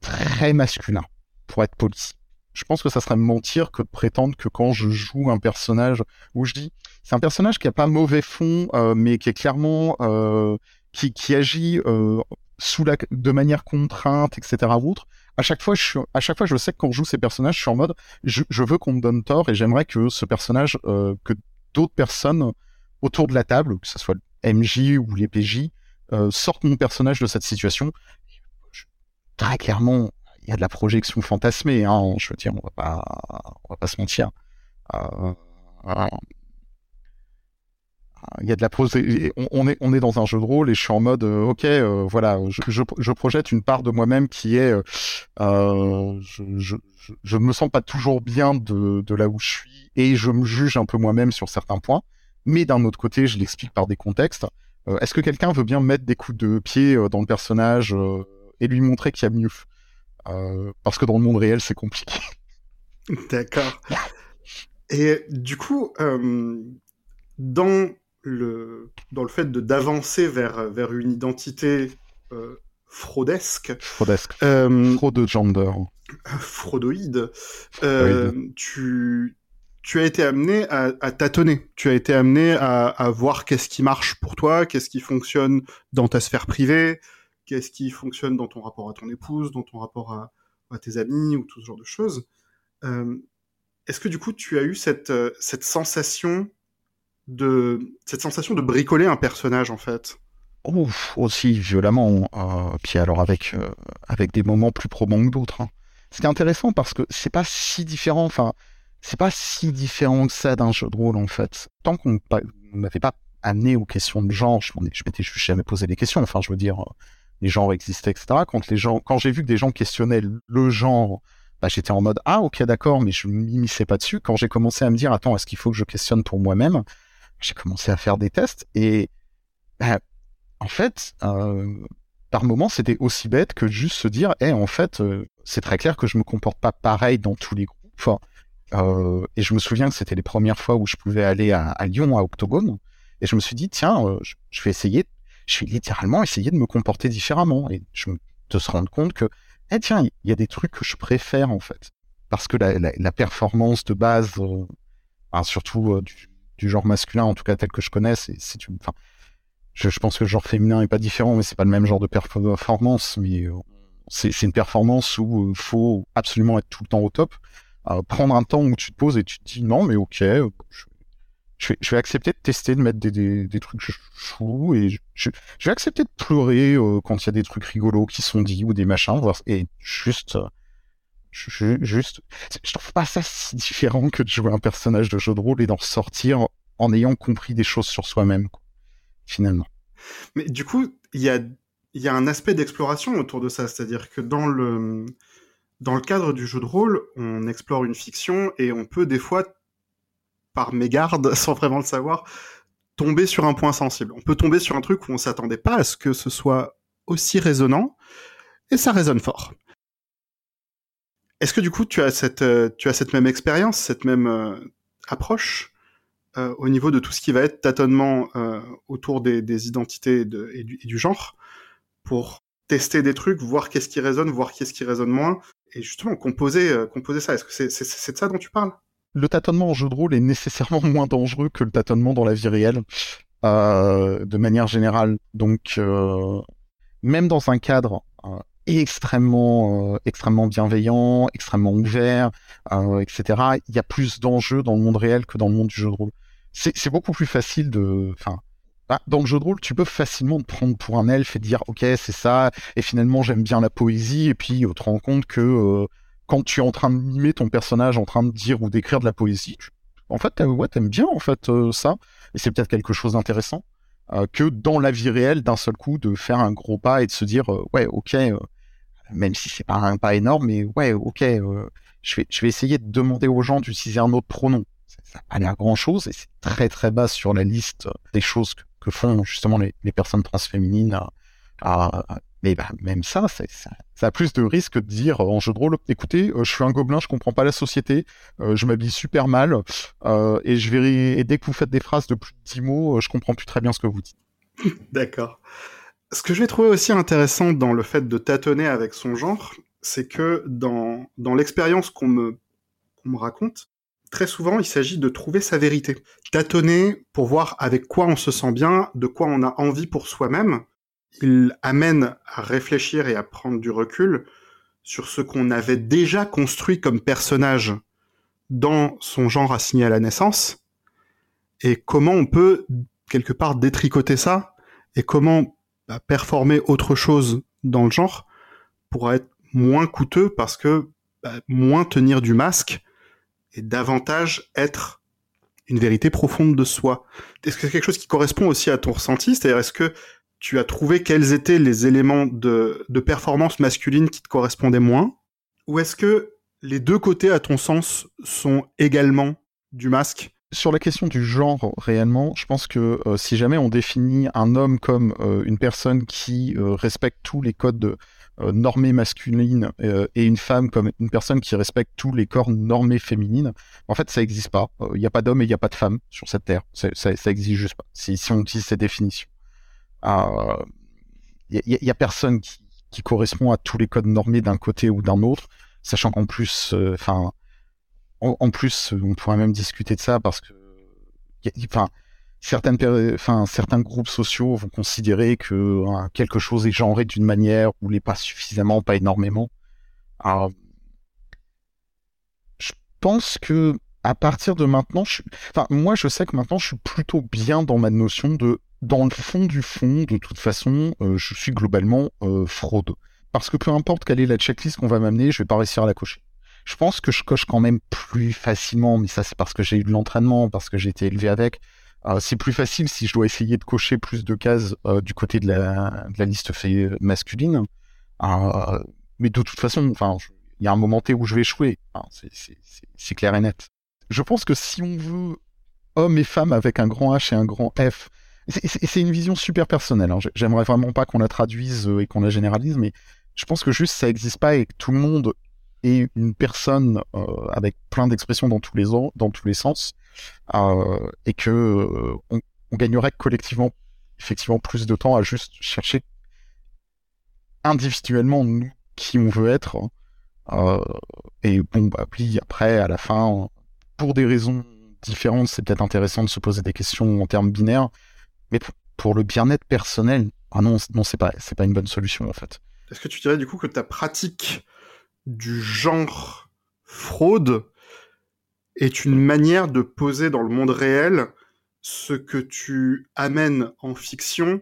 S2: très masculin, pour être poli. Je pense que ça serait mentir que de prétendre que quand je joue un personnage où je dis c'est un personnage qui a pas mauvais fond euh, mais qui est clairement euh, qui, qui agit euh, sous la de manière contrainte etc ou autre. À chaque fois je à chaque fois je sais que quand je joue ces personnages je suis en mode je, je veux qu'on me donne tort et j'aimerais que ce personnage euh, que d'autres personnes autour de la table que ce soit MJ ou les PJ euh, sortent mon personnage de cette situation très clairement il y a de la projection fantasmée, hein, je veux dire, on va pas, on va pas se mentir. Euh, il y a de la pose, on, est on est dans un jeu de rôle et je suis en mode euh, ok euh, voilà je, je, je, projette une part de moi-même qui est euh, je, je, me sens pas toujours bien de là où je suis et je me juge un peu moi-même sur certains points mais d'un autre côté je l'explique par des contextes. Est-ce que quelqu'un veut bien mettre des coups de pied dans le personnage et lui montrer qu'il y a mieux? Euh, parce que dans le monde réel, c'est compliqué.
S1: D'accord. Et du coup, euh, dans le dans le fait d'avancer vers vers une identité euh, fraudesque,
S2: fraudesque, euh, fraude gender,
S1: fraudoïde, euh, tu tu as été amené à, à, tâtonner, tu as été amené à, voir qu'est-ce qui marche pour toi, qu'est-ce qui fonctionne dans ta sphère privée, qu'est-ce qui fonctionne dans ton rapport à ton épouse, dans ton rapport à, tes amis ou tout ce genre de choses. Euh, est-ce que du coup tu as eu cette, euh, cette sensation de cette sensation de bricoler un personnage en fait?
S2: Ouf, aussi violemment. Euh, puis alors avec avec des moments plus probants que d'autres. Hein. C'est intéressant parce que c'est pas si différent. Enfin, c'est pas si différent que ça d'un jeu de rôle en fait. Tant qu'on m'avait pas amené aux questions de genre, je m'étais jamais posé des questions. Enfin, je veux dire, les genres existaient, etc. Quand les gens, quand j'ai vu que des gens questionnaient le genre, bah, j'étais en mode ah ok d'accord, mais je m'immisçais pas dessus. Quand j'ai commencé à me dire attends est-ce qu'il faut que je questionne pour moi-même, j'ai commencé à faire des tests et bah, en fait euh, par moment c'était aussi bête que juste se dire eh en fait euh, c'est très clair que je me comporte pas pareil dans tous les groupes. Euh, et je me souviens que c'était les premières fois où je pouvais aller à, Lyon à Octogone. Et je me suis dit tiens je vais essayer je vais littéralement essayer de me comporter différemment. Et te se rendre compte que, eh tiens, il y a des trucs que je préfère en fait, parce que la, performance de base, euh, surtout euh, du, genre masculin, en tout cas tel que je connais, c'est enfin, je, pense que le genre féminin est pas différent, mais c'est pas le même genre de performance, mais euh, c'est une performance où il faut absolument être tout le temps au top. Prendre un temps où tu te poses et tu te dis non, mais ok, je, je vais, accepter de tester, de mettre des, des, trucs chelous et je, vais accepter de pleurer euh, quand il y a des trucs rigolos qui sont dits ou des machins, et juste, euh, juste, je trouve pas ça si différent que de jouer un personnage de jeu de rôle et d'en sortir en ayant compris des choses sur soi-même, finalement.
S1: Mais du coup, il y a, y a un aspect d'exploration autour de ça, c'est-à-dire que dans le, dans le cadre du jeu de rôle, on explore une fiction et on peut des fois par mégarde, sans vraiment le savoir, tomber sur un point sensible. On peut tomber sur un truc où on s'attendait pas à ce que ce soit aussi résonnant, et ça résonne fort. Est-ce que du coup tu as cette, euh, tu as cette même expérience, cette même euh, approche euh, au niveau de tout ce qui va être tâtonnement autour des, identités et, du, genre pour tester des trucs, voir qu'est-ce qui résonne, voir qu'est-ce qui résonne moins, et justement composer, composer ça. Est-ce que c'est de ça dont tu parles?
S2: Le tâtonnement en jeu de rôle est nécessairement moins dangereux que le tâtonnement dans la vie réelle, euh, de manière générale. Donc, euh, même dans un cadre euh, extrêmement, extrêmement bienveillant, extrêmement ouvert, etc., il y a plus d'enjeux dans le monde réel que dans le monde du jeu de rôle. C'est beaucoup plus facile de, bah, dans le jeu de rôle, tu peux facilement te prendre pour un elfe et dire ok c'est ça, et finalement j'aime bien la poésie, et puis tu te rends compte que quand tu es en train de ton personnage en train de dire ou d'écrire de la poésie, en fait, t'aimes bien en fait euh, ça, et c'est peut-être quelque chose d'intéressant euh, que dans la vie réelle, d'un seul coup, de faire un gros pas et de se dire, euh, ouais, ok, même si c'est pas un pas énorme, mais ouais, ok, je vais, je vais essayer de demander aux gens d'utiliser un autre pronom. Ça n'a pas l'air grand chose et c'est très très bas sur la liste des choses que, font justement les, personnes transféminines à, à, mais bah, même ça, ça, a plus de risque de dire en jeu de rôle, écoutez, euh, je suis un gobelin, je comprends pas la société, euh, je m'habille super mal, euh, et dès que vous faites des phrases de plus de 10 mots, je comprends plus très bien ce que vous dites.
S1: D'accord. Ce que je vais trouver aussi intéressant dans le fait de tâtonner avec son genre, c'est que dans, dans l'expérience qu'on me, qu'on me raconte, très souvent, il s'agit de trouver sa vérité. Tâtonner pour voir avec quoi on se sent bien, de quoi on a envie pour soi-même, il amène à réfléchir et à prendre du recul sur ce qu'on avait déjà construit comme personnage dans son genre assigné à la naissance et comment on peut quelque part détricoter ça et comment bah, performer autre chose dans le genre pour être moins coûteux parce que bah, moins tenir du masque et davantage être une vérité profonde de soi. Est-ce que c'est quelque chose qui correspond aussi à ton ressenti? C'est-à-dire, est-ce que tu as trouvé quels étaient les éléments de, performance masculine qui te correspondaient moins? Ou est-ce que les deux côtés, à ton sens, sont également du masque?
S2: Sur la question du genre, réellement, je pense que euh, si jamais on définit un homme comme euh, une personne qui euh, respecte tous les codes normés masculines et une femme comme une personne qui respecte tous les corps normés féminines, en fait, ça n'existe pas. Il n'y a pas d'homme et il n'y a pas de femme sur cette terre. Ça, ça, existe juste pas. Si, si on utilise ces définitions il y, y, a personne qui, qui, correspond à tous les codes normés d'un côté ou d'un autre, sachant qu'en plus, euh, enfin, en, plus, on pourrait même discuter de ça parce que, enfin, certaines, certains groupes sociaux vont considérer que hein, quelque chose est genré d'une manière ou l'est pas suffisamment, pas énormément. Je pense que à partir de maintenant, je... enfin, moi, je sais que maintenant, je suis plutôt bien dans ma notion de, dans le fond du fond, de toute façon, euh, je suis globalement euh, fraude. Parce que peu importe quelle est la checklist qu'on va m'amener, je vais pas réussir à la cocher. Je pense que je coche quand même plus facilement, mais ça, c'est parce que j'ai eu de l'entraînement, parce que j'ai été élevé avec. Euh, c'est plus facile si je dois essayer de cocher plus de cases du côté de la, liste masculine. mais de toute façon, enfin, il y a un moment T où je vais échouer. c'est clair et net je pense que si on veut hommes et femmes avec un grand H et un grand F, c'est une vision super personnelle. Hein. J'aimerais vraiment pas qu'on la traduise euh, et qu'on la généralise, mais je pense que juste ça n'existe pas et que tout le monde est une personne euh, avec plein d'expressions dans tous les sens, euh, et que on, gagnerait collectivement effectivement plus de temps à juste chercher individuellement nous qui on veut être. Hein. et bon, bah oui, après à la fin pour des raisons différentes, c'est peut-être intéressant de se poser des questions en termes binaires, mais pour le bien-être personnel, ah non, non, c'est pas, c'est pas une bonne solution en fait.
S1: Est-ce que tu dirais du coup que ta pratique du genre fraude est une manière de poser dans le monde réel ce que tu amènes en fiction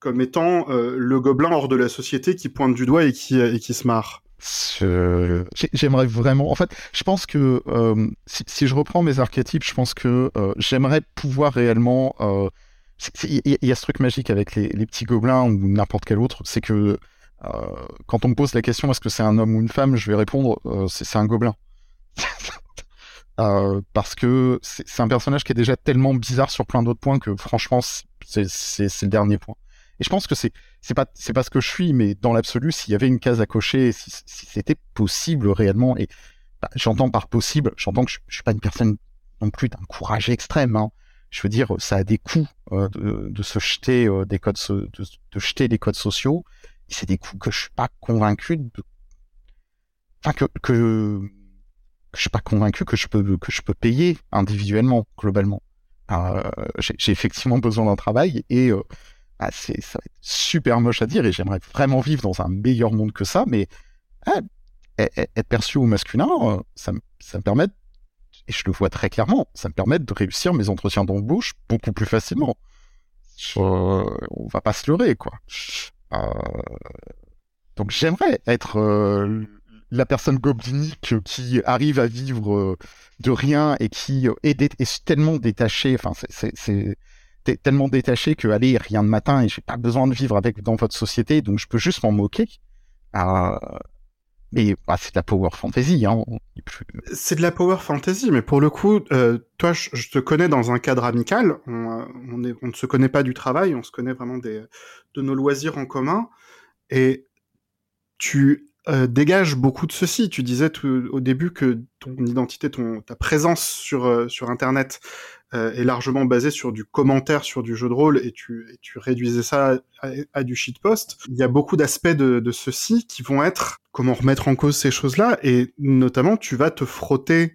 S1: comme étant euh, le gobelin hors de la société qui pointe du doigt et qui, et qui se marre
S2: J'aimerais vraiment. En fait, je pense que euh, si, je reprends mes archétypes, je pense que euh, j'aimerais pouvoir réellement. Euh, il y, a ce truc magique avec les, petits gobelins ou n'importe quel autre, c'est que quand on me pose la question est-ce que c'est un homme ou une femme, je vais répondre c'est un gobelin. parce que c'est un personnage qui est déjà tellement bizarre sur plein d'autres points que franchement, c'est le dernier point. Et je pense que c'est c'est pas c'est pas ce que je suis, mais dans l'absolu, s'il y avait une case à cocher, si, c'était possible réellement, et bah, j'entends par possible, j'entends que je, je, suis pas une personne non plus d'un courage extrême. Hein. Je veux dire, ça a des coûts euh, de, de, se jeter euh, des codes, de, de, jeter des codes sociaux. C'est des coûts que je suis pas convaincu de, enfin que, que je suis pas convaincu que je peux que je peux payer individuellement globalement. Euh, j'ai effectivement besoin d'un travail et euh, ah, c'est, ça va être super moche à dire et j'aimerais vraiment vivre dans un meilleur monde que ça, mais ah, être perçu au masculin, euh, ça, ça me permet, et je le vois très clairement, ça me permet de réussir mes entretiens d'embauche beaucoup plus facilement. Euh, on va pas se leurrer, quoi. Donc j'aimerais être la personne goblinique qui arrive à vivre de rien et qui est, est tellement détaché. Enfin, c'est tellement détaché que allez rien de matin et j'ai pas besoin de vivre avec dans votre société donc je peux juste m'en moquer euh, mais bah, c'est de la power fantasy hein.
S1: c'est de la power fantasy mais pour le coup euh, toi je, te connais dans un cadre amical on, on ne se connaît pas du travail on se connaît vraiment des, de nos loisirs en commun et tu euh, dégage beaucoup de ceci. Tu disais tout, au début que ton identité, ton, ta présence sur, euh, sur Internet euh, est largement basée sur du commentaire, sur du jeu de rôle, et tu, tu réduisais ça à, à, du shitpost. Il y a beaucoup d'aspects de, de ceci qui vont être comment remettre en cause ces choses-là, et notamment tu vas te frotter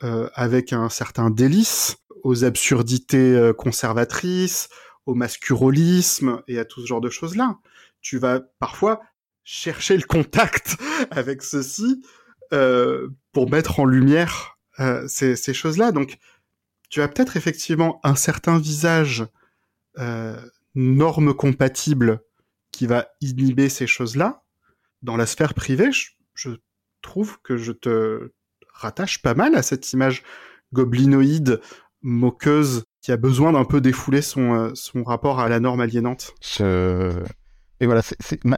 S1: avec un certain délice aux absurdités conservatrices, au mascurolisme et à tout ce genre de choses-là. Tu vas parfois chercher le contact avec ceci euh, pour mettre en lumière euh, ces, choses-là. Donc, tu as peut-être effectivement un certain visage euh, norme compatible qui va inhiber ces choses-là. Dans la sphère privée, je, trouve que je te rattache pas mal à cette image goblinoïde, moqueuse, qui a besoin d'un peu défouler son, son rapport à la norme aliénante.
S2: Et voilà,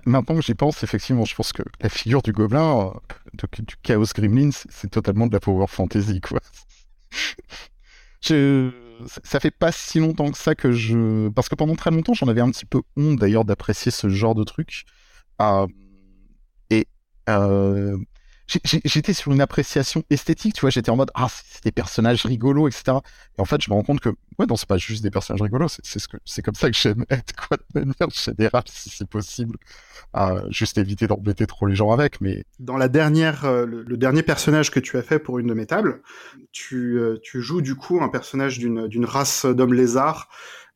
S2: maintenant que j'y pense, effectivement, je pense que la figure du gobelin, euh, du Chaos Gremlin, c'est totalement de la power fantasy, quoi. je, ça fait pas si longtemps que ça que je... Parce que pendant très longtemps, j'en avais un petit peu honte, d'ailleurs, d'apprécier ce genre de truc. Euh, et euh, j'étais sur une appréciation esthétique, tu vois, j'étais en mode ah c'est des personnages rigolos, etc. Et en fait, je me rends compte que ouais non c'est pas juste des personnages rigolos, c'est ce que c'est comme ça que j'aime être quoi de manière générale si c'est possible, euh, juste éviter d'embêter trop les gens avec. Mais
S1: dans la dernière, euh, le, dernier personnage que tu as fait pour une de mes tables, tu euh, tu joues du coup un personnage d'une d'une race d'hommes lézards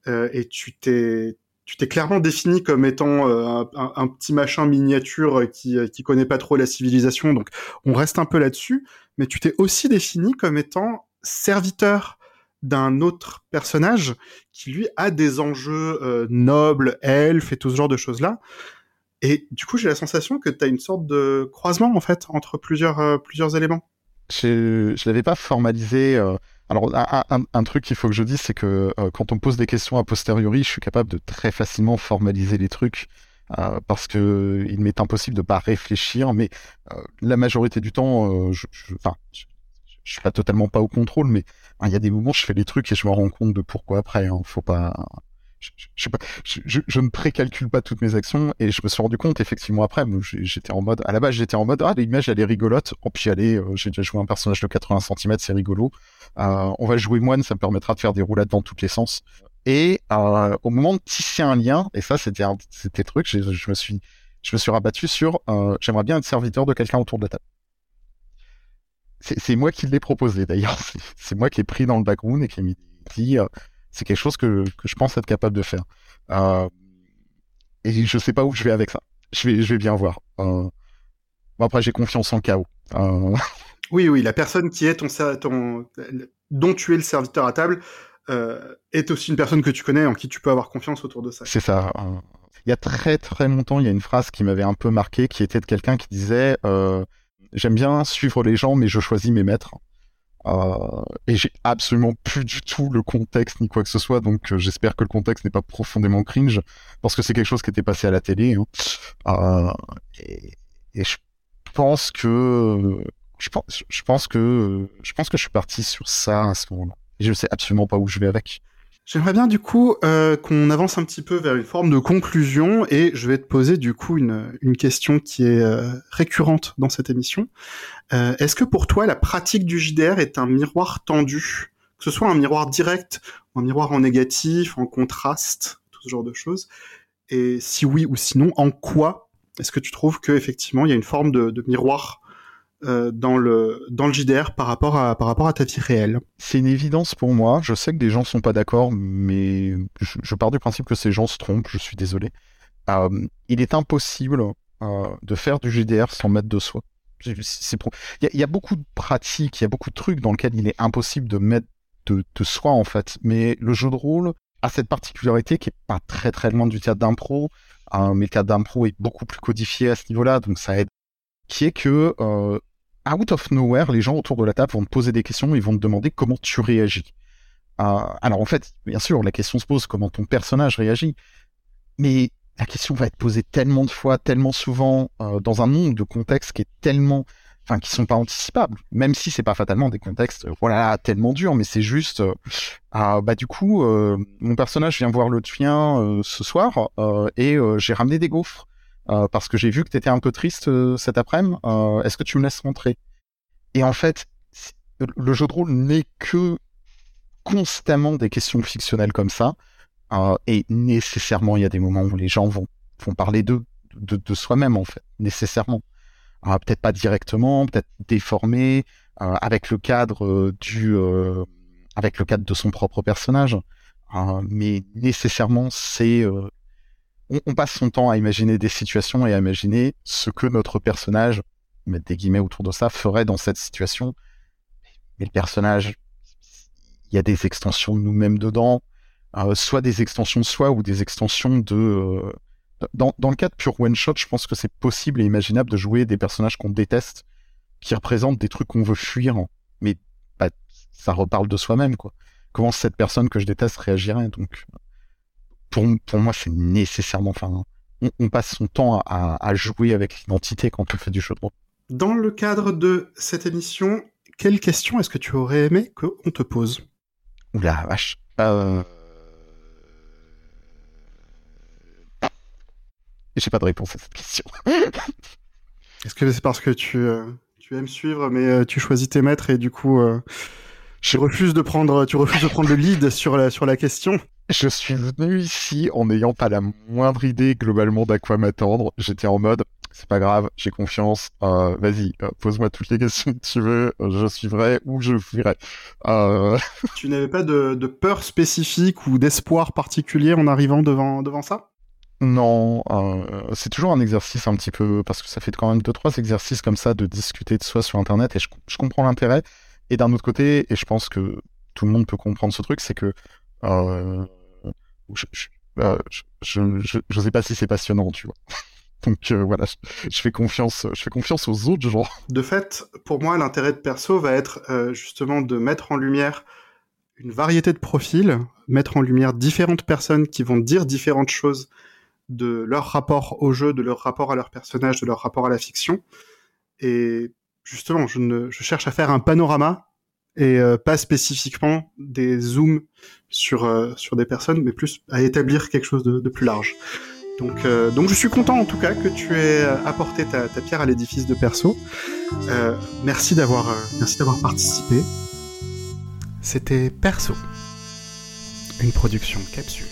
S1: euh, et tu t'es tu t'es clairement défini comme étant euh, un, petit machin miniature qui euh, qui connaît pas trop la civilisation, donc on reste un peu là-dessus. Mais tu t'es aussi défini comme étant serviteur d'un autre personnage qui lui a des enjeux euh, nobles, elfes et tout ce genre de choses là. Et du coup, j'ai la sensation que tu as une sorte de croisement en fait entre plusieurs plusieurs éléments.
S2: Je, je l'avais pas formalisé. Alors, un, truc qu'il faut que je dise, c'est que euh, quand on pose des questions a posteriori, je suis capable de très facilement formaliser les trucs euh, parce que il m'est impossible de pas réfléchir. Mais euh, la majorité du temps, je, suis pas totalement pas au contrôle, mais il y a des moments, je fais les trucs et je me rends compte de pourquoi après. Hein, faut pas, je, ne précalcule pas toutes mes actions et je me suis rendu compte effectivement après, j'étais en mode, à la base j'étais en mode, ah l'image elle est rigolote, oh puis allez, euh, j'ai déjà joué un personnage de 80 cm, c'est rigolo, euh, on va jouer moine, ça me permettra de faire des roulades dans tous les sens. Et euh, au moment de tisser un lien, et ça c'était c'était truc, je, me suis je me suis rabattu sur, j'aimerais bien être serviteur de quelqu'un autour de la table. C'est moi qui l'ai proposé d'ailleurs, c'est moi qui l'ai pris dans le background et qui m'ai dit c'est quelque chose que, que, je pense être capable de faire. Euh, et je sais pas où je vais avec ça. Je vais, je vais bien voir. Euh, bon, après, j'ai confiance en chaos. Euh...
S1: Oui, oui, la personne qui est ton, ton dont tu es le serviteur à table est aussi une personne que tu connais, en qui tu peux avoir confiance autour de ça.
S2: C'est ça. Il y a très très longtemps, il y a une phrase qui m'avait un peu marqué, qui était de quelqu'un qui disait J'aime bien suivre les gens, mais je choisis mes maîtres. Euh, et j'ai absolument plus du tout le contexte ni quoi que ce soit, donc euh, j'espère que le contexte n'est pas profondément cringe, parce que c'est quelque chose qui était passé à la télé. Hein. Euh, et, je pense que je pense, je pense que je pense que je suis parti sur ça à ce moment-là. Et je sais absolument pas où je vais avec.
S1: J'aimerais bien du coup euh, qu'on avance un petit peu vers une forme de conclusion et je vais te poser du coup une, une question qui est euh, récurrente dans cette émission. Euh, Est-ce que pour toi la pratique du JDR est un miroir tendu, que ce soit un miroir direct, un miroir en négatif, en contraste, tout ce genre de choses? Et si oui ou sinon, en quoi? Est-ce que tu trouves que effectivement il y a une forme de, de miroir euh, dans le dans le JDR par rapport à par rapport à ta vie réelle
S2: C'est une évidence pour moi. Je sais que des gens sont pas d'accord, mais je, pars du principe que ces gens se trompent. Je suis désolé. Euh, il est impossible euh, de faire du JDR sans mettre de soi. Il, y a, beaucoup de pratiques, il y a beaucoup de trucs dans lesquels il est impossible de mettre de, de soi en fait. Mais le jeu de rôle a cette particularité qui est pas très très loin du théâtre d'impro, euh, mais le théâtre d'impro est beaucoup plus codifié à ce niveau-là, donc ça aide. Qui est que out of nowhere, les gens autour de la table vont te poser des questions, ils vont te demander comment tu réagis. Euh, alors en fait, bien sûr, la question se pose comment ton personnage réagit, mais la question va être posée tellement de fois, tellement souvent, euh, dans un monde de contextes qui est tellement, enfin, qui sont pas anticipables, même si c'est pas fatalement des contextes, voilà, tellement durs, mais c'est juste, euh, bah du coup, euh, mon personnage vient voir le tien euh, ce soir et j'ai ramené des gaufres. Euh, parce que j'ai vu que tu étais un peu triste euh, cet après-midi. Euh, est-ce que tu me laisses rentrer? Et en fait, le jeu de rôle n'est que constamment des questions fictionnelles comme ça. et nécessairement, il y a des moments où les gens vont, parler de, soi-même en fait, nécessairement. peut-être pas directement, peut-être déformé, avec le cadre de son propre personnage. mais nécessairement, c'est on, passe son temps à imaginer des situations et à imaginer ce que notre personnage, mettre des guillemets autour de ça, ferait dans cette situation. Mais le personnage, il y a des extensions de nous-mêmes dedans, euh, soit des extensions de soi ou des extensions de... Euh, dans, dans le cas de pure one-shot, je pense que c'est possible et imaginable de jouer des personnages qu'on déteste, qui représentent des trucs qu'on veut fuir, mais bah, ça reparle de soi-même, quoi. Comment cette personne que je déteste réagirait, donc pour, moi, c'est nécessairement. Enfin, on, passe son temps à, jouer avec l'identité quand on fait du jeu de rôle.
S1: Dans le cadre de cette émission, quelle question est-ce que tu aurais aimé qu'on te pose?
S2: Oula, vache. Euh... J'ai pas de réponse à cette question.
S1: est-ce que c'est parce que tu, euh, tu aimes suivre, mais tu choisis tes maîtres et du coup, je refuse de prendre, tu refuses de prendre le lead sur la, sur la question?
S2: Je suis venu ici en n'ayant pas la moindre idée globalement d'à quoi m'attendre. J'étais en mode, c'est pas grave, j'ai confiance. Euh, vas-y, euh, pose-moi toutes les questions que tu veux, je suivrai ou je fuirai. Euh...
S1: Tu n'avais pas de, de, peur spécifique ou d'espoir particulier en arrivant devant, devant ça?
S2: Non, euh, c'est toujours un exercice un petit peu, parce que ça fait quand même deux, trois exercices comme ça de discuter de soi sur Internet et je, je comprends l'intérêt. Et d'un autre côté, et je pense que tout le monde peut comprendre ce truc, c'est que euh, je, je, euh, je, sais pas si c'est passionnant, tu vois. Donc euh, voilà, je, fais confiance, je fais confiance aux autres gens.
S1: De fait, pour moi, l'intérêt de perso va être justement de mettre en lumière une variété de profils, mettre en lumière différentes personnes qui vont dire différentes choses de leur rapport au jeu, de leur rapport à leur personnage, de leur rapport à la fiction. Et justement, je cherche à faire un panorama et euh, pas spécifiquement des zooms sur euh, sur des personnes, mais plus à établir quelque chose de, plus large. Donc euh, donc je suis content en tout cas que tu aies apporté ta, ta pierre à l'édifice de perso. merci d'avoir merci d'avoir participé. C'était Perso, une production capsule.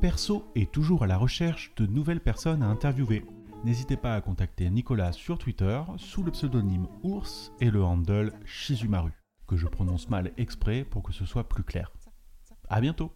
S3: Perso est toujours à la recherche de nouvelles personnes à interviewer n'hésitez pas à contacter Nicolas sur Twitter sous le pseudonyme Ours et le handle Shizumaru, que je prononce mal exprès pour que ce soit plus clair. A bientôt